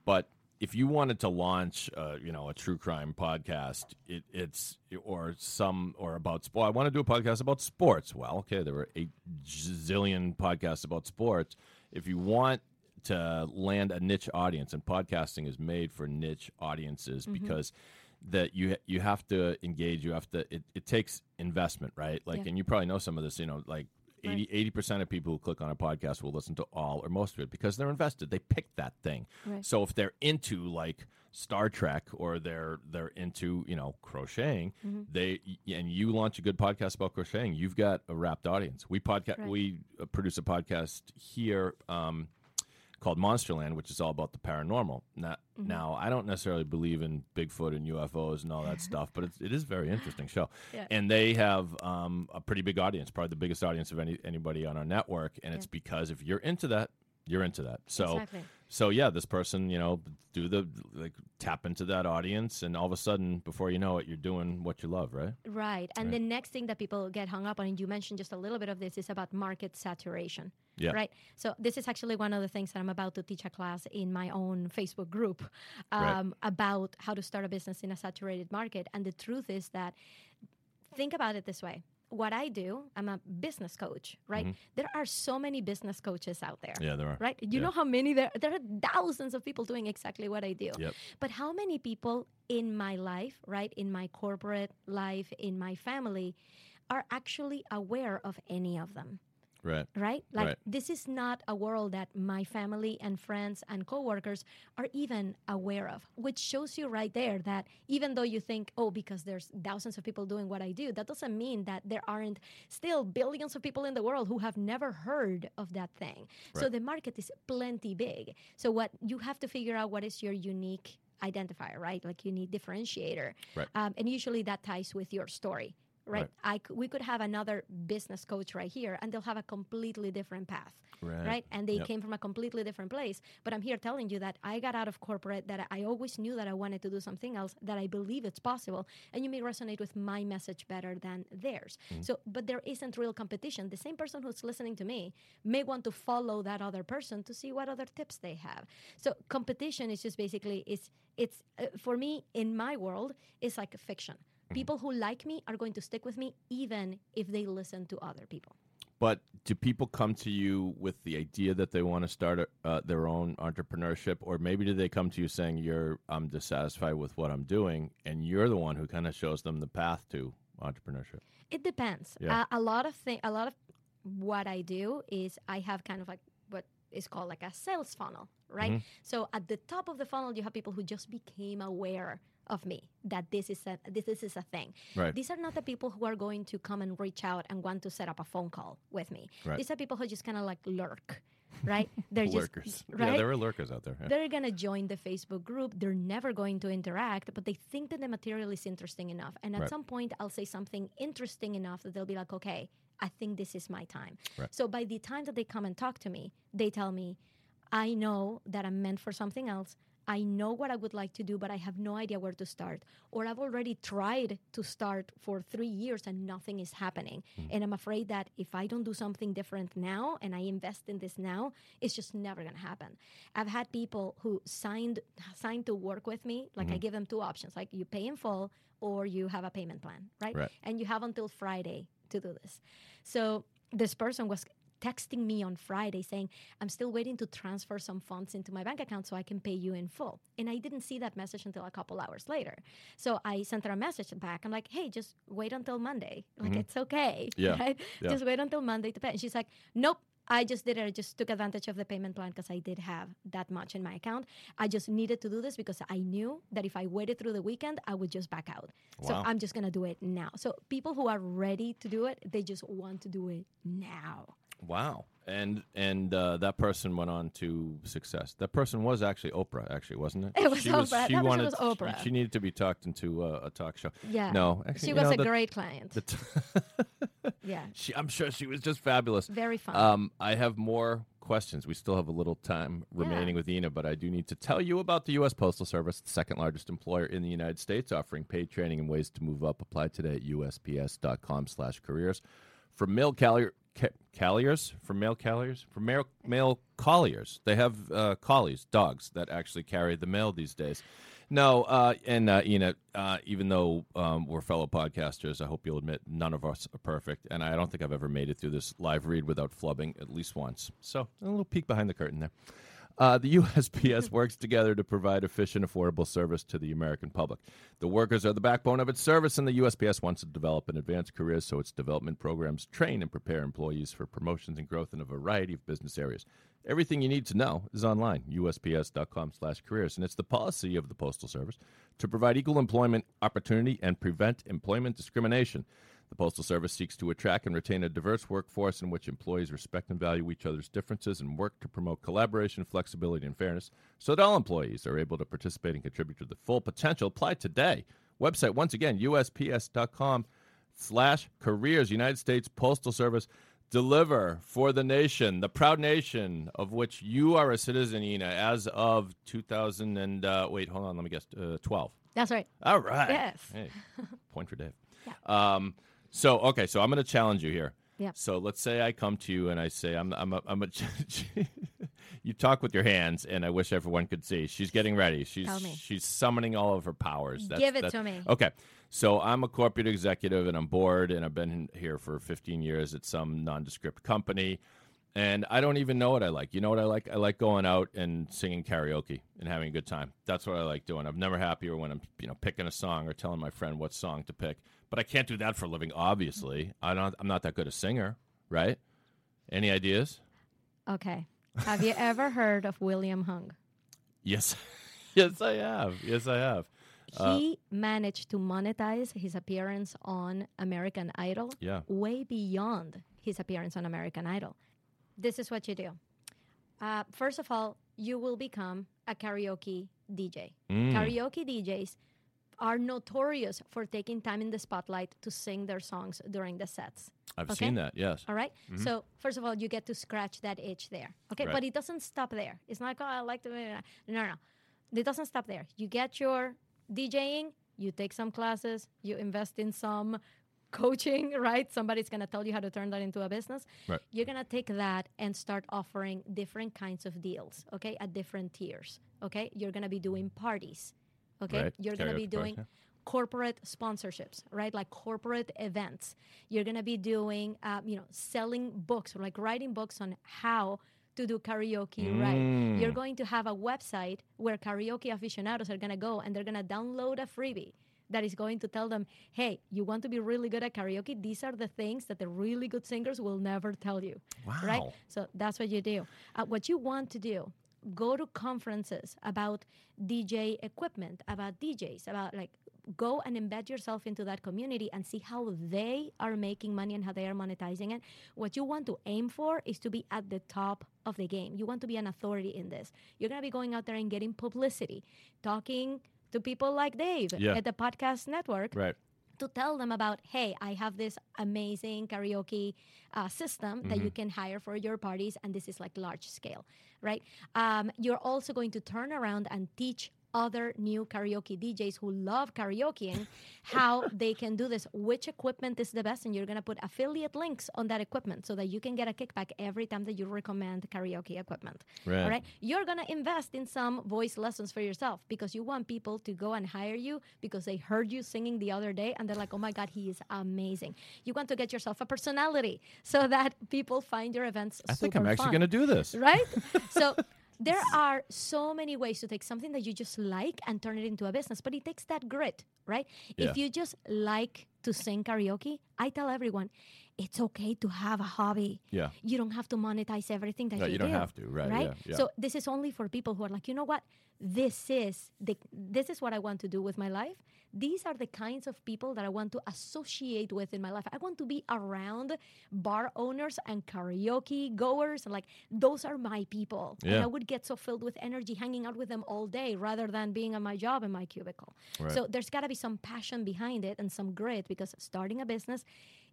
[SPEAKER 2] but if you wanted to launch, uh, you know, a true crime podcast, it, it's or some or about sport. I want to do a podcast about sports. Well, okay, there were eight zillion podcasts about sports. If you want to land a niche audience, and podcasting is made for niche audiences because that you you have to engage. You have to. It, it takes investment, right? Like,
[SPEAKER 3] Yeah.
[SPEAKER 2] and you probably know some of this. You know, like. 80 percent of people who click on a podcast will listen to all or most of it because they're invested. They picked that thing.
[SPEAKER 3] Right.
[SPEAKER 2] So if they're into like Star Trek or they're they're into you know crocheting,
[SPEAKER 3] Mm-hmm.
[SPEAKER 2] they and you launch a good podcast about crocheting, you've got a rapt audience. We podcast
[SPEAKER 3] Right.
[SPEAKER 2] we uh, produce a podcast here um, called Monsterland, which is all about the paranormal. Now,
[SPEAKER 3] Mm-hmm.
[SPEAKER 2] now I don't necessarily believe in Bigfoot and UFOs and all that stuff, but it's, it is a very interesting show.
[SPEAKER 3] Yeah.
[SPEAKER 2] And they have um, a pretty big audience, probably the biggest audience of any anybody on our network. And it's because if you're into that, you're into that. So,
[SPEAKER 3] Exactly.
[SPEAKER 2] So yeah, this person, you know, do the like tap into that audience, and all of a sudden, before you know it, you're doing what you love, right?
[SPEAKER 3] Right. And the next thing that people get hung up on, and you mentioned just a little bit of this, is about market saturation.
[SPEAKER 2] Yeah.
[SPEAKER 3] Right. So this is actually one of the things that I'm about to teach a class in my own Facebook group
[SPEAKER 2] Right.
[SPEAKER 3] um, about how to start a business in a saturated market. And the truth is that think about it this way. What I do, I'm a business coach, right? There are so many business coaches out there.
[SPEAKER 2] Mm-hmm. Yeah, there are.
[SPEAKER 3] Right? You
[SPEAKER 2] Yeah.
[SPEAKER 3] know how many there there are thousands of people doing exactly what I do.
[SPEAKER 2] Yep.
[SPEAKER 3] But how many people in my life, right, in my corporate life, in my family, are actually aware of any of them?
[SPEAKER 2] Right.
[SPEAKER 3] Right? Like
[SPEAKER 2] Right.
[SPEAKER 3] this is not a world that my family and friends and coworkers are even aware of, which shows you right there that even though you think, oh, because there's thousands of people doing what I do, that doesn't mean that there aren't still billions of people in the world who have never heard of that thing. So the market is plenty big. So what you have to figure out what is your unique identifier, right? Like unique differentiator.
[SPEAKER 2] Right.
[SPEAKER 3] Um, and usually that ties with your story. Right.
[SPEAKER 2] Right.
[SPEAKER 3] I we could have another business coach right here, and they'll have a completely different path,
[SPEAKER 2] Right.
[SPEAKER 3] And they
[SPEAKER 2] Yep.
[SPEAKER 3] came from a completely different place. But I'm here telling you that I got out of corporate, that I always knew that I wanted to do something else, that I believe it's possible, and you may resonate with my message better than theirs.
[SPEAKER 2] Mm-hmm.
[SPEAKER 3] So, but there isn't real competition. The same person who's listening to me may want to follow that other person to see what other tips they have. So, competition is just basically it's it's uh, for me in my world it's like fiction. People who like me are going to stick with me even if they listen to other people.
[SPEAKER 2] But do people come to you with the idea that they want to start a, uh, their own entrepreneurship, or maybe do they come to you saying, "You're I'm dissatisfied with what I'm doing," and you're the one who kind of shows them the path to entrepreneurship?
[SPEAKER 3] It depends.
[SPEAKER 2] Yeah.
[SPEAKER 3] Uh, a lot of thing, a lot of what I do is I have kind of like what is called like a sales funnel, right?
[SPEAKER 2] Mm-hmm.
[SPEAKER 3] So at the top of the funnel, you have people who just became aware of me that this is a this, this is a thing.
[SPEAKER 2] Right.
[SPEAKER 3] These are not the people who are going to come and reach out and want to set up a phone call with me.
[SPEAKER 2] Right.
[SPEAKER 3] These are people who just kind of like lurk, right? They're
[SPEAKER 2] lurkers.
[SPEAKER 3] just
[SPEAKER 2] Yeah,
[SPEAKER 3] right.
[SPEAKER 2] there are lurkers out there. yeah.
[SPEAKER 3] They're gonna join the Facebook group. They're never going to interact, but they think that the material is interesting enough. And at
[SPEAKER 2] Right.
[SPEAKER 3] some point, I'll say something interesting enough that they'll be like, "Okay, I think this is my time."
[SPEAKER 2] Right.
[SPEAKER 3] So by the time that they come and talk to me, they tell me, "I know that I'm meant for something else." I know what I would like to do, but I have no idea where to start. Or I've already tried to start for three years and nothing is happening. Hmm. And I'm afraid that if I don't do something different now and I invest in this now, it's just never going to happen. I've had people who signed signed to work with me. Like I hmm. give them two options: like you pay in full or you have a payment plan, right?
[SPEAKER 2] Right.
[SPEAKER 3] And you have until Friday to do this. So this person was texting me on Friday saying, I'm still waiting to transfer some funds into my bank account so I can pay you in full. And I didn't see that message until a couple hours later. So I sent her a message back. I'm like, hey, just wait until Monday. Like, mm-hmm. it's okay.
[SPEAKER 2] Yeah.
[SPEAKER 3] Right?
[SPEAKER 2] Yeah.
[SPEAKER 3] Just wait until Monday to pay. And she's like, nope. I just did it. I just took advantage of the payment plan because I did have that much in my account. I just needed to do this because I knew that if I waited through the weekend, I would just back out. So I'm just going to do it now. So people who are ready to do it, they just want to do it now.
[SPEAKER 2] Wow. And and uh, that person went on to success. That person was actually Oprah, actually, wasn't it?
[SPEAKER 3] It was
[SPEAKER 2] she
[SPEAKER 3] Oprah.
[SPEAKER 2] Was,
[SPEAKER 3] That
[SPEAKER 2] she
[SPEAKER 3] person
[SPEAKER 2] wanted.
[SPEAKER 3] was Oprah.
[SPEAKER 2] She, she needed to be talked into uh, a talk show.
[SPEAKER 3] Yeah.
[SPEAKER 2] No, actually,
[SPEAKER 3] She was
[SPEAKER 2] know,
[SPEAKER 3] a
[SPEAKER 2] the-
[SPEAKER 3] great client.
[SPEAKER 2] t-
[SPEAKER 3] yeah.
[SPEAKER 2] she, I'm sure she was just fabulous.
[SPEAKER 3] Very fun.
[SPEAKER 2] Um, I have more questions. We still have a little time remaining
[SPEAKER 3] Yeah.
[SPEAKER 2] with Ina, but I do need to tell you about the U.S. Postal Service, the second largest employer in the United States, offering paid training and ways to move up. Apply today at USPS.com/slash/careers. For mail callier, ca- calliers, for mail calliers, for mail mail colliers, they have uh, collies, dogs that actually carry the mail these days. No, uh, and uh, know, uh, even though um, we're fellow podcasters, I hope you'll admit none of us are perfect, and I don't think I've ever made it through this live read without flubbing at least once. So a little peek behind the curtain there. Uh, the USPS works together to provide efficient, affordable service to the American public. The workers are the backbone of its service, and the USPS wants to develop and advance careers so its development programs train and prepare employees for promotions and growth in a variety of business areas. Everything you need to know is online, usps.com/careers, and it's the policy of the Postal Service to provide equal employment opportunity and prevent employment discrimination. The Postal Service seeks to attract and retain a diverse workforce in which employees respect and value each other's differences and work to promote collaboration, flexibility, and fairness so that all employees are able to participate and contribute to the full potential. Apply today. Website, once again, usps.com slash careers. United States Postal Service. Deliver for the nation, the proud nation of which you are a citizen, Ina, as of 2000 and, uh, wait, hold on, let me guess, uh, 12.
[SPEAKER 3] That's right.
[SPEAKER 2] All right.
[SPEAKER 3] Yes.
[SPEAKER 2] Hey, point for Dave. Um, so okay, so I'm going to challenge you here.
[SPEAKER 3] Yeah.
[SPEAKER 2] So let's say I come to you and I say I'm I'm a, I'm a you talk with your hands and I wish everyone could see. She's getting ready. She's
[SPEAKER 3] Tell me.
[SPEAKER 2] she's summoning all of her powers. That's,
[SPEAKER 3] Give it
[SPEAKER 2] that-
[SPEAKER 3] to me.
[SPEAKER 2] Okay. So I'm a corporate executive and I'm bored and I've been here for 15 years at some nondescript company and I don't even know what I like. You know what I like? I like going out and singing karaoke and having a good time. That's what I like doing. I'm never happier when I'm, you know, picking a song or telling my friend what song to pick. But I can't do that for a living. Obviously, I don't. I'm not that good a singer, right? Any ideas?
[SPEAKER 3] Okay. Have you ever heard of William Hung?
[SPEAKER 2] Yes, yes, I have. Yes, I have. Uh,
[SPEAKER 3] he managed to monetize his appearance on American Idol
[SPEAKER 2] Yeah.
[SPEAKER 3] way beyond his appearance on American Idol. This is what you do. Uh, first of all, you will become a karaoke DJ.
[SPEAKER 2] Mm.
[SPEAKER 3] Karaoke DJs are notorious for taking time in the spotlight to sing their songs during the sets.
[SPEAKER 2] I've
[SPEAKER 3] Okay.
[SPEAKER 2] seen that. Yes.
[SPEAKER 3] All right? So, first of all, you get to scratch that itch there. Okay?
[SPEAKER 2] Right.
[SPEAKER 3] But it doesn't stop there. It's not, oh, I like to. No, no, no. It doesn't stop there. You get your DJing, you take some classes, you invest in some coaching, right? Somebody's going to tell you how to turn that into a business.
[SPEAKER 2] Right.
[SPEAKER 3] You're going to take that and start offering different kinds of deals, okay, at different tiers, okay? You're going to be doing parties, okay?
[SPEAKER 2] Right.
[SPEAKER 3] You're going to be doing
[SPEAKER 2] yeah.
[SPEAKER 3] corporate sponsorships, right? Like corporate events. You're going to be doing, um, you know, selling books, or like writing books on how to do karaoke right.
[SPEAKER 2] Mm.
[SPEAKER 3] You're going to have a website where karaoke aficionados are going to go and they're going to download a freebie that is going to tell them, hey, you want to be really good at karaoke? These are the things that the really good singers will never tell you.
[SPEAKER 2] Wow. Right?
[SPEAKER 3] So that's what you do. Uh, what you want to do go to conferences about DJ equipment, about DJs, about like go and embed yourself into that community and see how they are making money and how they are monetizing it. What you want to aim for is to be at the top of the game. You want to be an authority in this. You're going to be going out there and getting publicity, talking to people like Dave
[SPEAKER 2] Yeah.
[SPEAKER 3] at the podcast network
[SPEAKER 2] Right.
[SPEAKER 3] to tell them about hey i have this amazing karaoke uh, system that you can hire for your parties and this is like large scale right um, you're also going to turn around and teach other new karaoke DJs who love karaokeing how they can do this, which equipment is the best, and you're going to put affiliate links on that equipment so that you can get a kickback every time that you recommend karaoke equipment.
[SPEAKER 2] Right.
[SPEAKER 3] All right. You're going to invest in some voice lessons for yourself because you want people to go and hire you because they heard you singing the other day and they're like, oh my God, he is amazing. You want to get yourself a personality so that people find your events
[SPEAKER 2] I think I'm actually going to do this.
[SPEAKER 3] right? so there are so many ways to take something that you just like and turn it into a business, but it takes that grit, right?
[SPEAKER 2] Yeah.
[SPEAKER 3] If you just like to sing karaoke, I tell everyone it's okay to have a hobby.
[SPEAKER 2] Yeah.
[SPEAKER 3] You don't have to monetize everything that
[SPEAKER 2] No,
[SPEAKER 3] you
[SPEAKER 2] you don't
[SPEAKER 3] do,
[SPEAKER 2] have to, right,
[SPEAKER 3] Right.
[SPEAKER 2] yeah, yeah.
[SPEAKER 3] So this is only for people who are like, you know what? This is the this is what I want to do with my life. These are the kinds of people that I want to associate with in my life. I want to be around bar owners and karaoke goers and like those are my people. And
[SPEAKER 2] Yeah.
[SPEAKER 3] I would get so filled with energy hanging out with them all day rather than being on my job in my cubicle.
[SPEAKER 2] Right.
[SPEAKER 3] So there's got to be some passion behind it and some grit because starting a business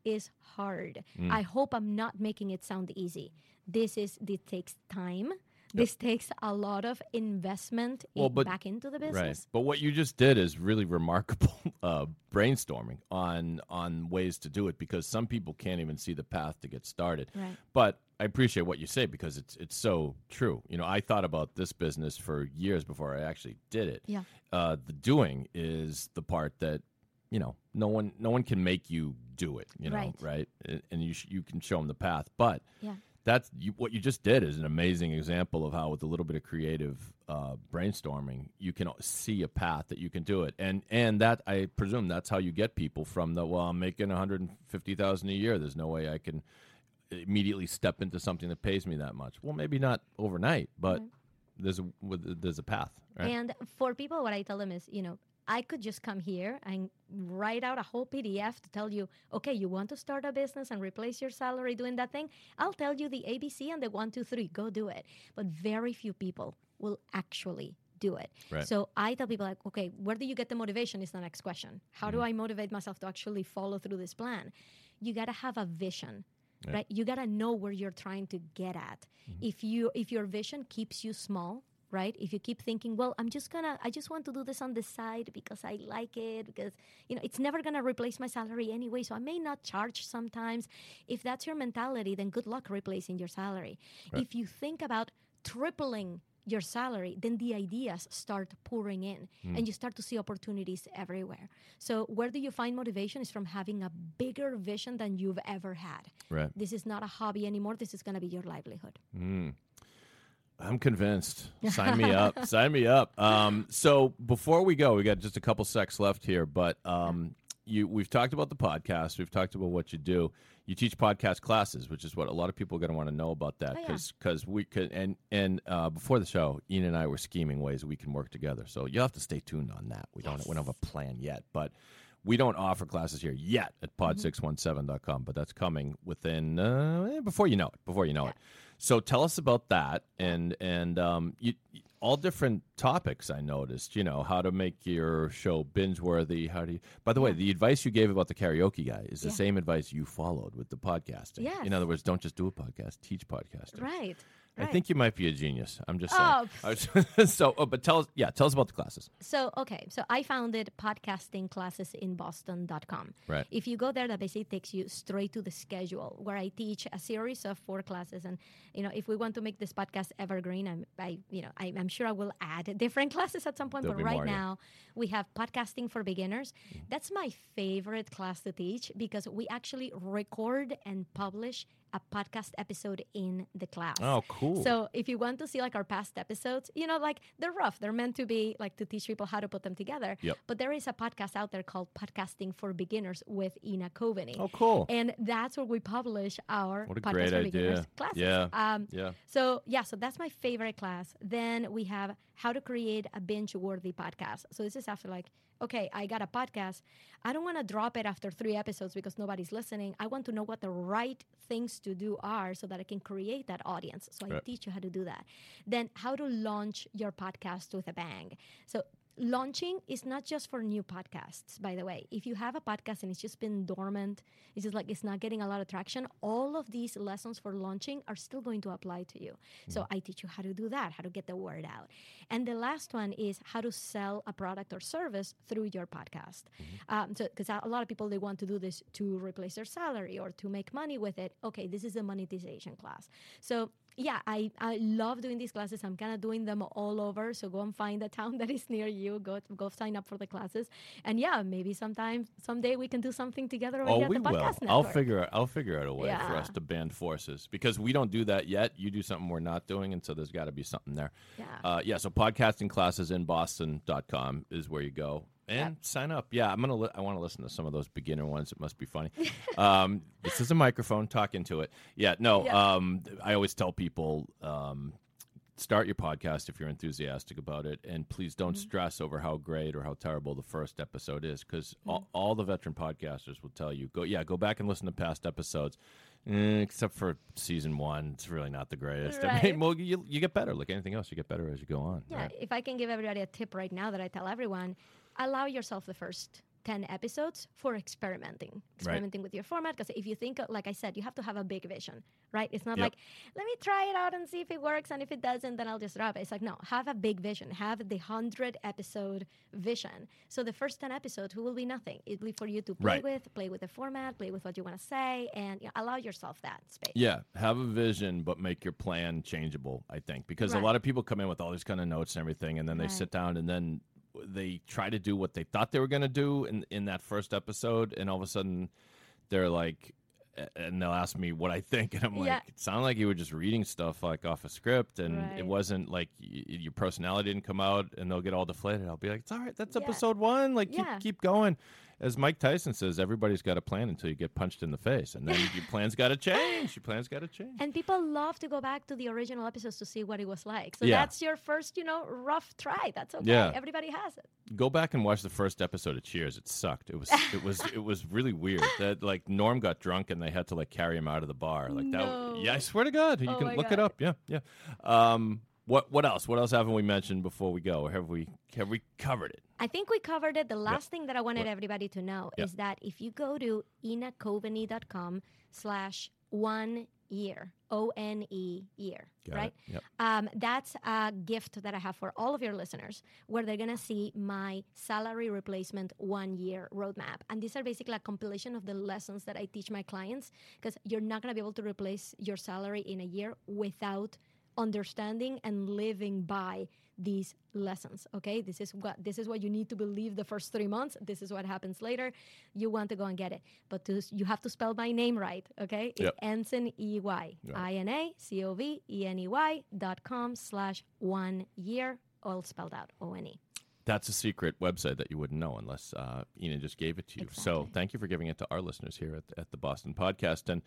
[SPEAKER 3] is hard.
[SPEAKER 2] Mm.
[SPEAKER 3] I hope I'm not making it sound easy. This is it takes time. This takes a lot of investment
[SPEAKER 2] Well,
[SPEAKER 3] in-
[SPEAKER 2] but-
[SPEAKER 3] back into the business. Right.
[SPEAKER 2] But what you just did is really remarkable uh, brainstorming on on ways to do it because some people can't even see the path to get started.
[SPEAKER 3] Right.
[SPEAKER 2] But I appreciate what you say because it's it's so true. You know, I thought about this business for years before I actually did it.
[SPEAKER 3] Yeah.
[SPEAKER 2] Uh, the doing is the part that you know no one no one can make you do it. You know,
[SPEAKER 3] Right.
[SPEAKER 2] right? And- And you sh- you can show them the path, but
[SPEAKER 3] Yeah.
[SPEAKER 2] That's you, what you just did is an amazing example of how with a little bit of creative uh, brainstorming you can see a path that you can do it. And and that i presume that's how you get people from the well i'm making 150000 a year. There's no way i can immediately step into something that pays me that much. Well maybe not overnight but there's a there's a path right?
[SPEAKER 3] And for people, what I tell them is, you know, I could just come here and write out a whole PDF to tell you, okay, you want to start a business and replace your salary doing that thing? I'll tell you the ABC and the one, two, three, go do it. But very few people will actually do it.
[SPEAKER 2] Right.
[SPEAKER 3] So I tell people, like, okay, where do you get the motivation? Is the next question. How do mm-hmm. I motivate myself to actually follow through this plan? You got to have a vision. Right. You gotta know where you're trying to get at. Mm-hmm. If you if your vision keeps you small, right? If you keep thinking, well, I'm just gonna, I just want to do this on the side because I like it, because, you know, it's never gonna replace my salary anyway, so I may not charge sometimes. If that's your mentality, then good luck replacing your salary. If you think about tripling your salary, then the ideas start pouring in hmm. and you start to see opportunities everywhere. So, where do you find motivation? Is from having a bigger vision than you've ever had.
[SPEAKER 2] right
[SPEAKER 3] This is not a hobby anymore. This is going to be your livelihood. Hmm.
[SPEAKER 2] I'm convinced. Sign me up. Sign me up. Um, so before we go, we got just a couple secs left here, but um, you we've talked about the podcast. We've talked about what you do. You teach podcast classes, which is what a lot of people are going to want to know about that
[SPEAKER 3] Oh, yeah.
[SPEAKER 2] because we could and and uh, before the show, Ina and I were scheming ways we can work together. So you'll have to stay tuned on that. We don't we don't have a plan yet, but. We don't offer classes here yet at pod617.com, but that's coming within uh, before you know it. Before you know it. So tell us about that and and um, you, all different topics. I noticed, you know, how to make your show binge worthy. How do you? By the way, the advice you gave about the karaoke guy is the
[SPEAKER 3] Yeah.
[SPEAKER 2] same advice you followed with the podcasting.
[SPEAKER 3] Yes.
[SPEAKER 2] In other words, don't just do a podcast, teach podcasting.
[SPEAKER 3] Right.
[SPEAKER 2] I think you might be a genius. I'm just
[SPEAKER 3] Oh,
[SPEAKER 2] saying. So, oh, but tell us, yeah, tell us about the classes.
[SPEAKER 3] So, okay. So I founded podcastingclassesinboston.com.
[SPEAKER 2] Right.
[SPEAKER 3] If you go there, that basically takes you straight to the schedule where I teach a series of four classes. And, you know, if we want to make this podcast evergreen, I'm, I, you know, I, I'm sure I will add different classes at some point.
[SPEAKER 2] There'll
[SPEAKER 3] but right
[SPEAKER 2] more, yeah.
[SPEAKER 3] now, we have podcasting for beginners. Mm-hmm. That's my favorite class to teach because we actually record and publish a podcast episode in the class.
[SPEAKER 2] Oh, cool.
[SPEAKER 3] So if you want to see like our past episodes, you know, like they're rough. They're meant to be like to teach people how to put them together.
[SPEAKER 2] Yep.
[SPEAKER 3] But there is a podcast out there called Podcasting for Beginners with Ina Coveney.
[SPEAKER 2] Oh, cool.
[SPEAKER 3] And that's where we publish our
[SPEAKER 2] What a
[SPEAKER 3] podcast
[SPEAKER 2] great
[SPEAKER 3] for
[SPEAKER 2] idea.
[SPEAKER 3] beginners classes.
[SPEAKER 2] Yeah.
[SPEAKER 3] Um,
[SPEAKER 2] Yeah.
[SPEAKER 3] So yeah, so that's my favorite class. Then we have how to create a binge-worthy podcast. So this is after like, okay, I got a podcast. I don't want to drop it after three episodes because nobody's listening. I want to know what the right things to do are so that I can create that audience. So I teach you how to do that. Then how to launch your podcast with a bang. So launching is not just for new podcasts by the way. If you have a podcast and it's just been dormant it's just like it's not getting a lot of traction all of these lessons for launching are still going to apply to you. So i teach you how to do that how to get the word out. And the last one is how to sell a product or service through your podcast. Um, so because a lot of people they want to do this to replace their salary or to make money with it. Okay this is a monetization class. So yeah, I, I love doing these classes. I'm kind of doing them all over. So go and find a town that is near you. Go go sign up for the classes, and yeah, maybe sometime someday we can do something together.
[SPEAKER 2] Oh, we
[SPEAKER 3] the
[SPEAKER 2] will.
[SPEAKER 3] podcast
[SPEAKER 2] I'll figure. I'll figure out a way for us to band forces because we don't do that yet. You do something we're not doing, and so there's got to be something there.
[SPEAKER 3] Yeah.
[SPEAKER 2] Uh, yeah. So podcasting classes in Boston.com is where you go and sign up. Yeah, I'm gonna. Li- I want to listen to some of those beginner ones. It must be funny. um, this is a microphone. Talk into it. Yeah. No.
[SPEAKER 3] Yeah.
[SPEAKER 2] Um, I always tell people. Um, start your podcast if you're enthusiastic about it and please don't
[SPEAKER 3] Mm-hmm.
[SPEAKER 2] stress over how great or how terrible the first episode is because
[SPEAKER 3] Mm-hmm.
[SPEAKER 2] all, all the veteran podcasters will tell you go yeah go back and listen to past episodes Eh, except for season one it's really not the greatest I mean, well you, you get better like anything else you get better as you go on
[SPEAKER 3] Yeah,
[SPEAKER 2] right?
[SPEAKER 3] if I can give everybody a tip right now that I tell everyone, allow yourself the first 10 episodes for experimenting, experimenting with your format. Because if you think, like I said, you have to have a big vision, right? It's not
[SPEAKER 2] Yep.
[SPEAKER 3] like, let me try it out and see if it works. And if it doesn't, then I'll just drop it. It's like, no, have a big vision, have the 100 episode vision. So the first 10 episodes will be nothing. It'll be for you to play
[SPEAKER 2] Right.
[SPEAKER 3] with, play with the format, play with what you want to say, and you know, allow yourself that space.
[SPEAKER 2] Yeah, have a vision, but make your plan changeable. I think because
[SPEAKER 3] Right.
[SPEAKER 2] a lot of people come in with all these kind of notes and everything, and then they
[SPEAKER 3] Right.
[SPEAKER 2] sit down and then they try to do what they thought they were going to do in in that first episode, and all of a sudden they're like, and they'll ask me what I think, and I'm like, it sounded like you were just reading stuff like off a script, and it wasn't like y- your personality didn't come out, and they'll get all deflated. I'll be like, it's all right, that's
[SPEAKER 3] Yeah.
[SPEAKER 2] episode one. Like keep
[SPEAKER 3] Yeah.
[SPEAKER 2] keep going. As Mike Tyson says, everybody's got a plan until you get punched in the face, and then your plan's got to change. Your plan's got to change.
[SPEAKER 3] And people love to go back to the original episodes to see what it was like. So
[SPEAKER 2] Yeah.
[SPEAKER 3] that's your first, you know, rough try. That's okay.
[SPEAKER 2] Yeah.
[SPEAKER 3] Everybody has it.
[SPEAKER 2] go back and watch the first episode of Cheers. It sucked. It was it was it was really weird. That like Norm got drunk and they had to like carry him out of the bar. Like that. Yeah, I swear to God, you
[SPEAKER 3] Oh
[SPEAKER 2] can look it up. Yeah, yeah. Um, what what else? What else haven't we mentioned before we go? Or have we have we covered it?
[SPEAKER 3] I think we covered it. The last thing that I wanted everybody to know
[SPEAKER 2] Yeah.
[SPEAKER 3] is that if you go to inacoveney.com slash one year, O N E year,
[SPEAKER 2] Got
[SPEAKER 3] right?
[SPEAKER 2] Yep.
[SPEAKER 3] Um, that's a gift that I have for all of your listeners where they're going to see my salary replacement one year roadmap. And these are basically a compilation of the lessons that I teach my clients because you're not going to be able to replace your salary in a year without understanding and living by these lessons okay this is what this is what you need to believe the first three months this is what happens later you want to go and get it but to, you have to spell my name right okay it
[SPEAKER 2] Yep.
[SPEAKER 3] ends in ey I-N-A-C-O-V-E-N-E-Y dot com slash one year all spelled out o-n-e
[SPEAKER 2] That's a secret website that you wouldn't know unless uh, Ina just gave it to you. So thank you for giving it to our listeners here at, at the Boston Podcast. And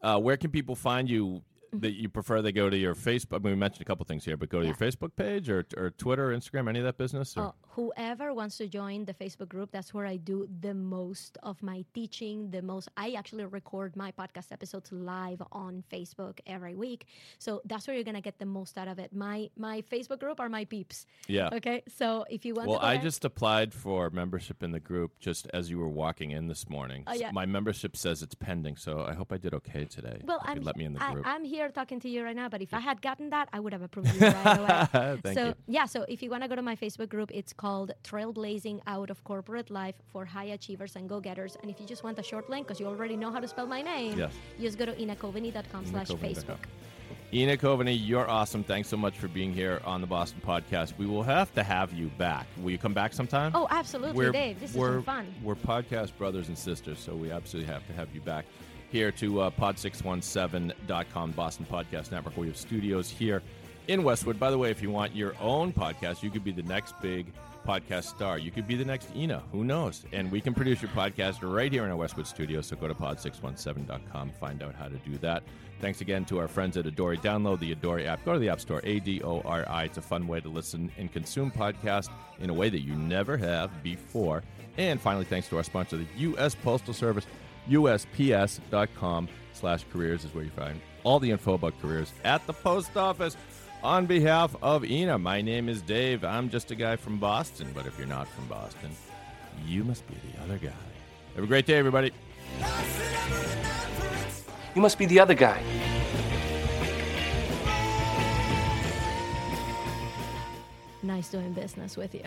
[SPEAKER 2] uh, where can people find you? That you prefer they go to your Facebook. I mean, we mentioned a couple things here, but go to your Facebook page or, or Twitter, or Instagram, any of that business. Or?
[SPEAKER 3] Oh, whoever wants to join the Facebook group, that's where I do the most of my teaching. The most, I actually record my podcast episodes live on Facebook every week. So that's where you're gonna get the most out of it. My my Facebook group are my peeps.
[SPEAKER 2] yeah.
[SPEAKER 3] Okay, so if you want,
[SPEAKER 2] Well, I
[SPEAKER 3] there-
[SPEAKER 2] just applied for membership in the group just as you were walking in this morning.
[SPEAKER 3] Oh, yeah.
[SPEAKER 2] My membership says it's pending, so I hope I did okay today.
[SPEAKER 3] Well,
[SPEAKER 2] you
[SPEAKER 3] I'm
[SPEAKER 2] let me in the
[SPEAKER 3] I,
[SPEAKER 2] group.
[SPEAKER 3] I'm here talking to you right now, but if I had gotten that, I would have approved you right away. So
[SPEAKER 2] you.
[SPEAKER 3] yeah, so if you want to go to my Facebook group, it's called Trailblazing Out of Corporate Life for High Achievers and Go-Getters. And if you just want a short link, because you already know how to spell my name,
[SPEAKER 2] Yes.
[SPEAKER 3] you just go to inacoveney.com slash Facebook.
[SPEAKER 2] Ina Coveney, you're awesome. Thanks so much for being here on the Boston Podcast. We will have to have you back. Will you come back sometime?
[SPEAKER 3] Oh, absolutely,
[SPEAKER 2] we're,
[SPEAKER 3] Dave. This is fun.
[SPEAKER 2] We're podcast brothers and sisters, so we absolutely have to have you back. Here to uh, pod617.com, Boston Podcast Network. We have studios here in Westwood. By the way, if you want your own podcast, you could be the next big podcast star. You could be the next Ina. Who knows? And we can produce your podcast right here in our Westwood studio. So go to pod617.com, find out how to do that. Thanks again to our friends at Adori. Download the Adori app. Go to the App Store, A D O R I. It's a fun way to listen and consume podcasts in a way that you never have before. And finally, thanks to our sponsor, the U.S. Postal Service. USPS.com slash careers is where you find all the info about careers at the post office. On behalf of Ina, my name is Dave. I'm just a guy from Boston, but if you're not from Boston, you must be the other guy. Have a great day, everybody.
[SPEAKER 4] You must be the other guy.
[SPEAKER 3] Nice doing business with you.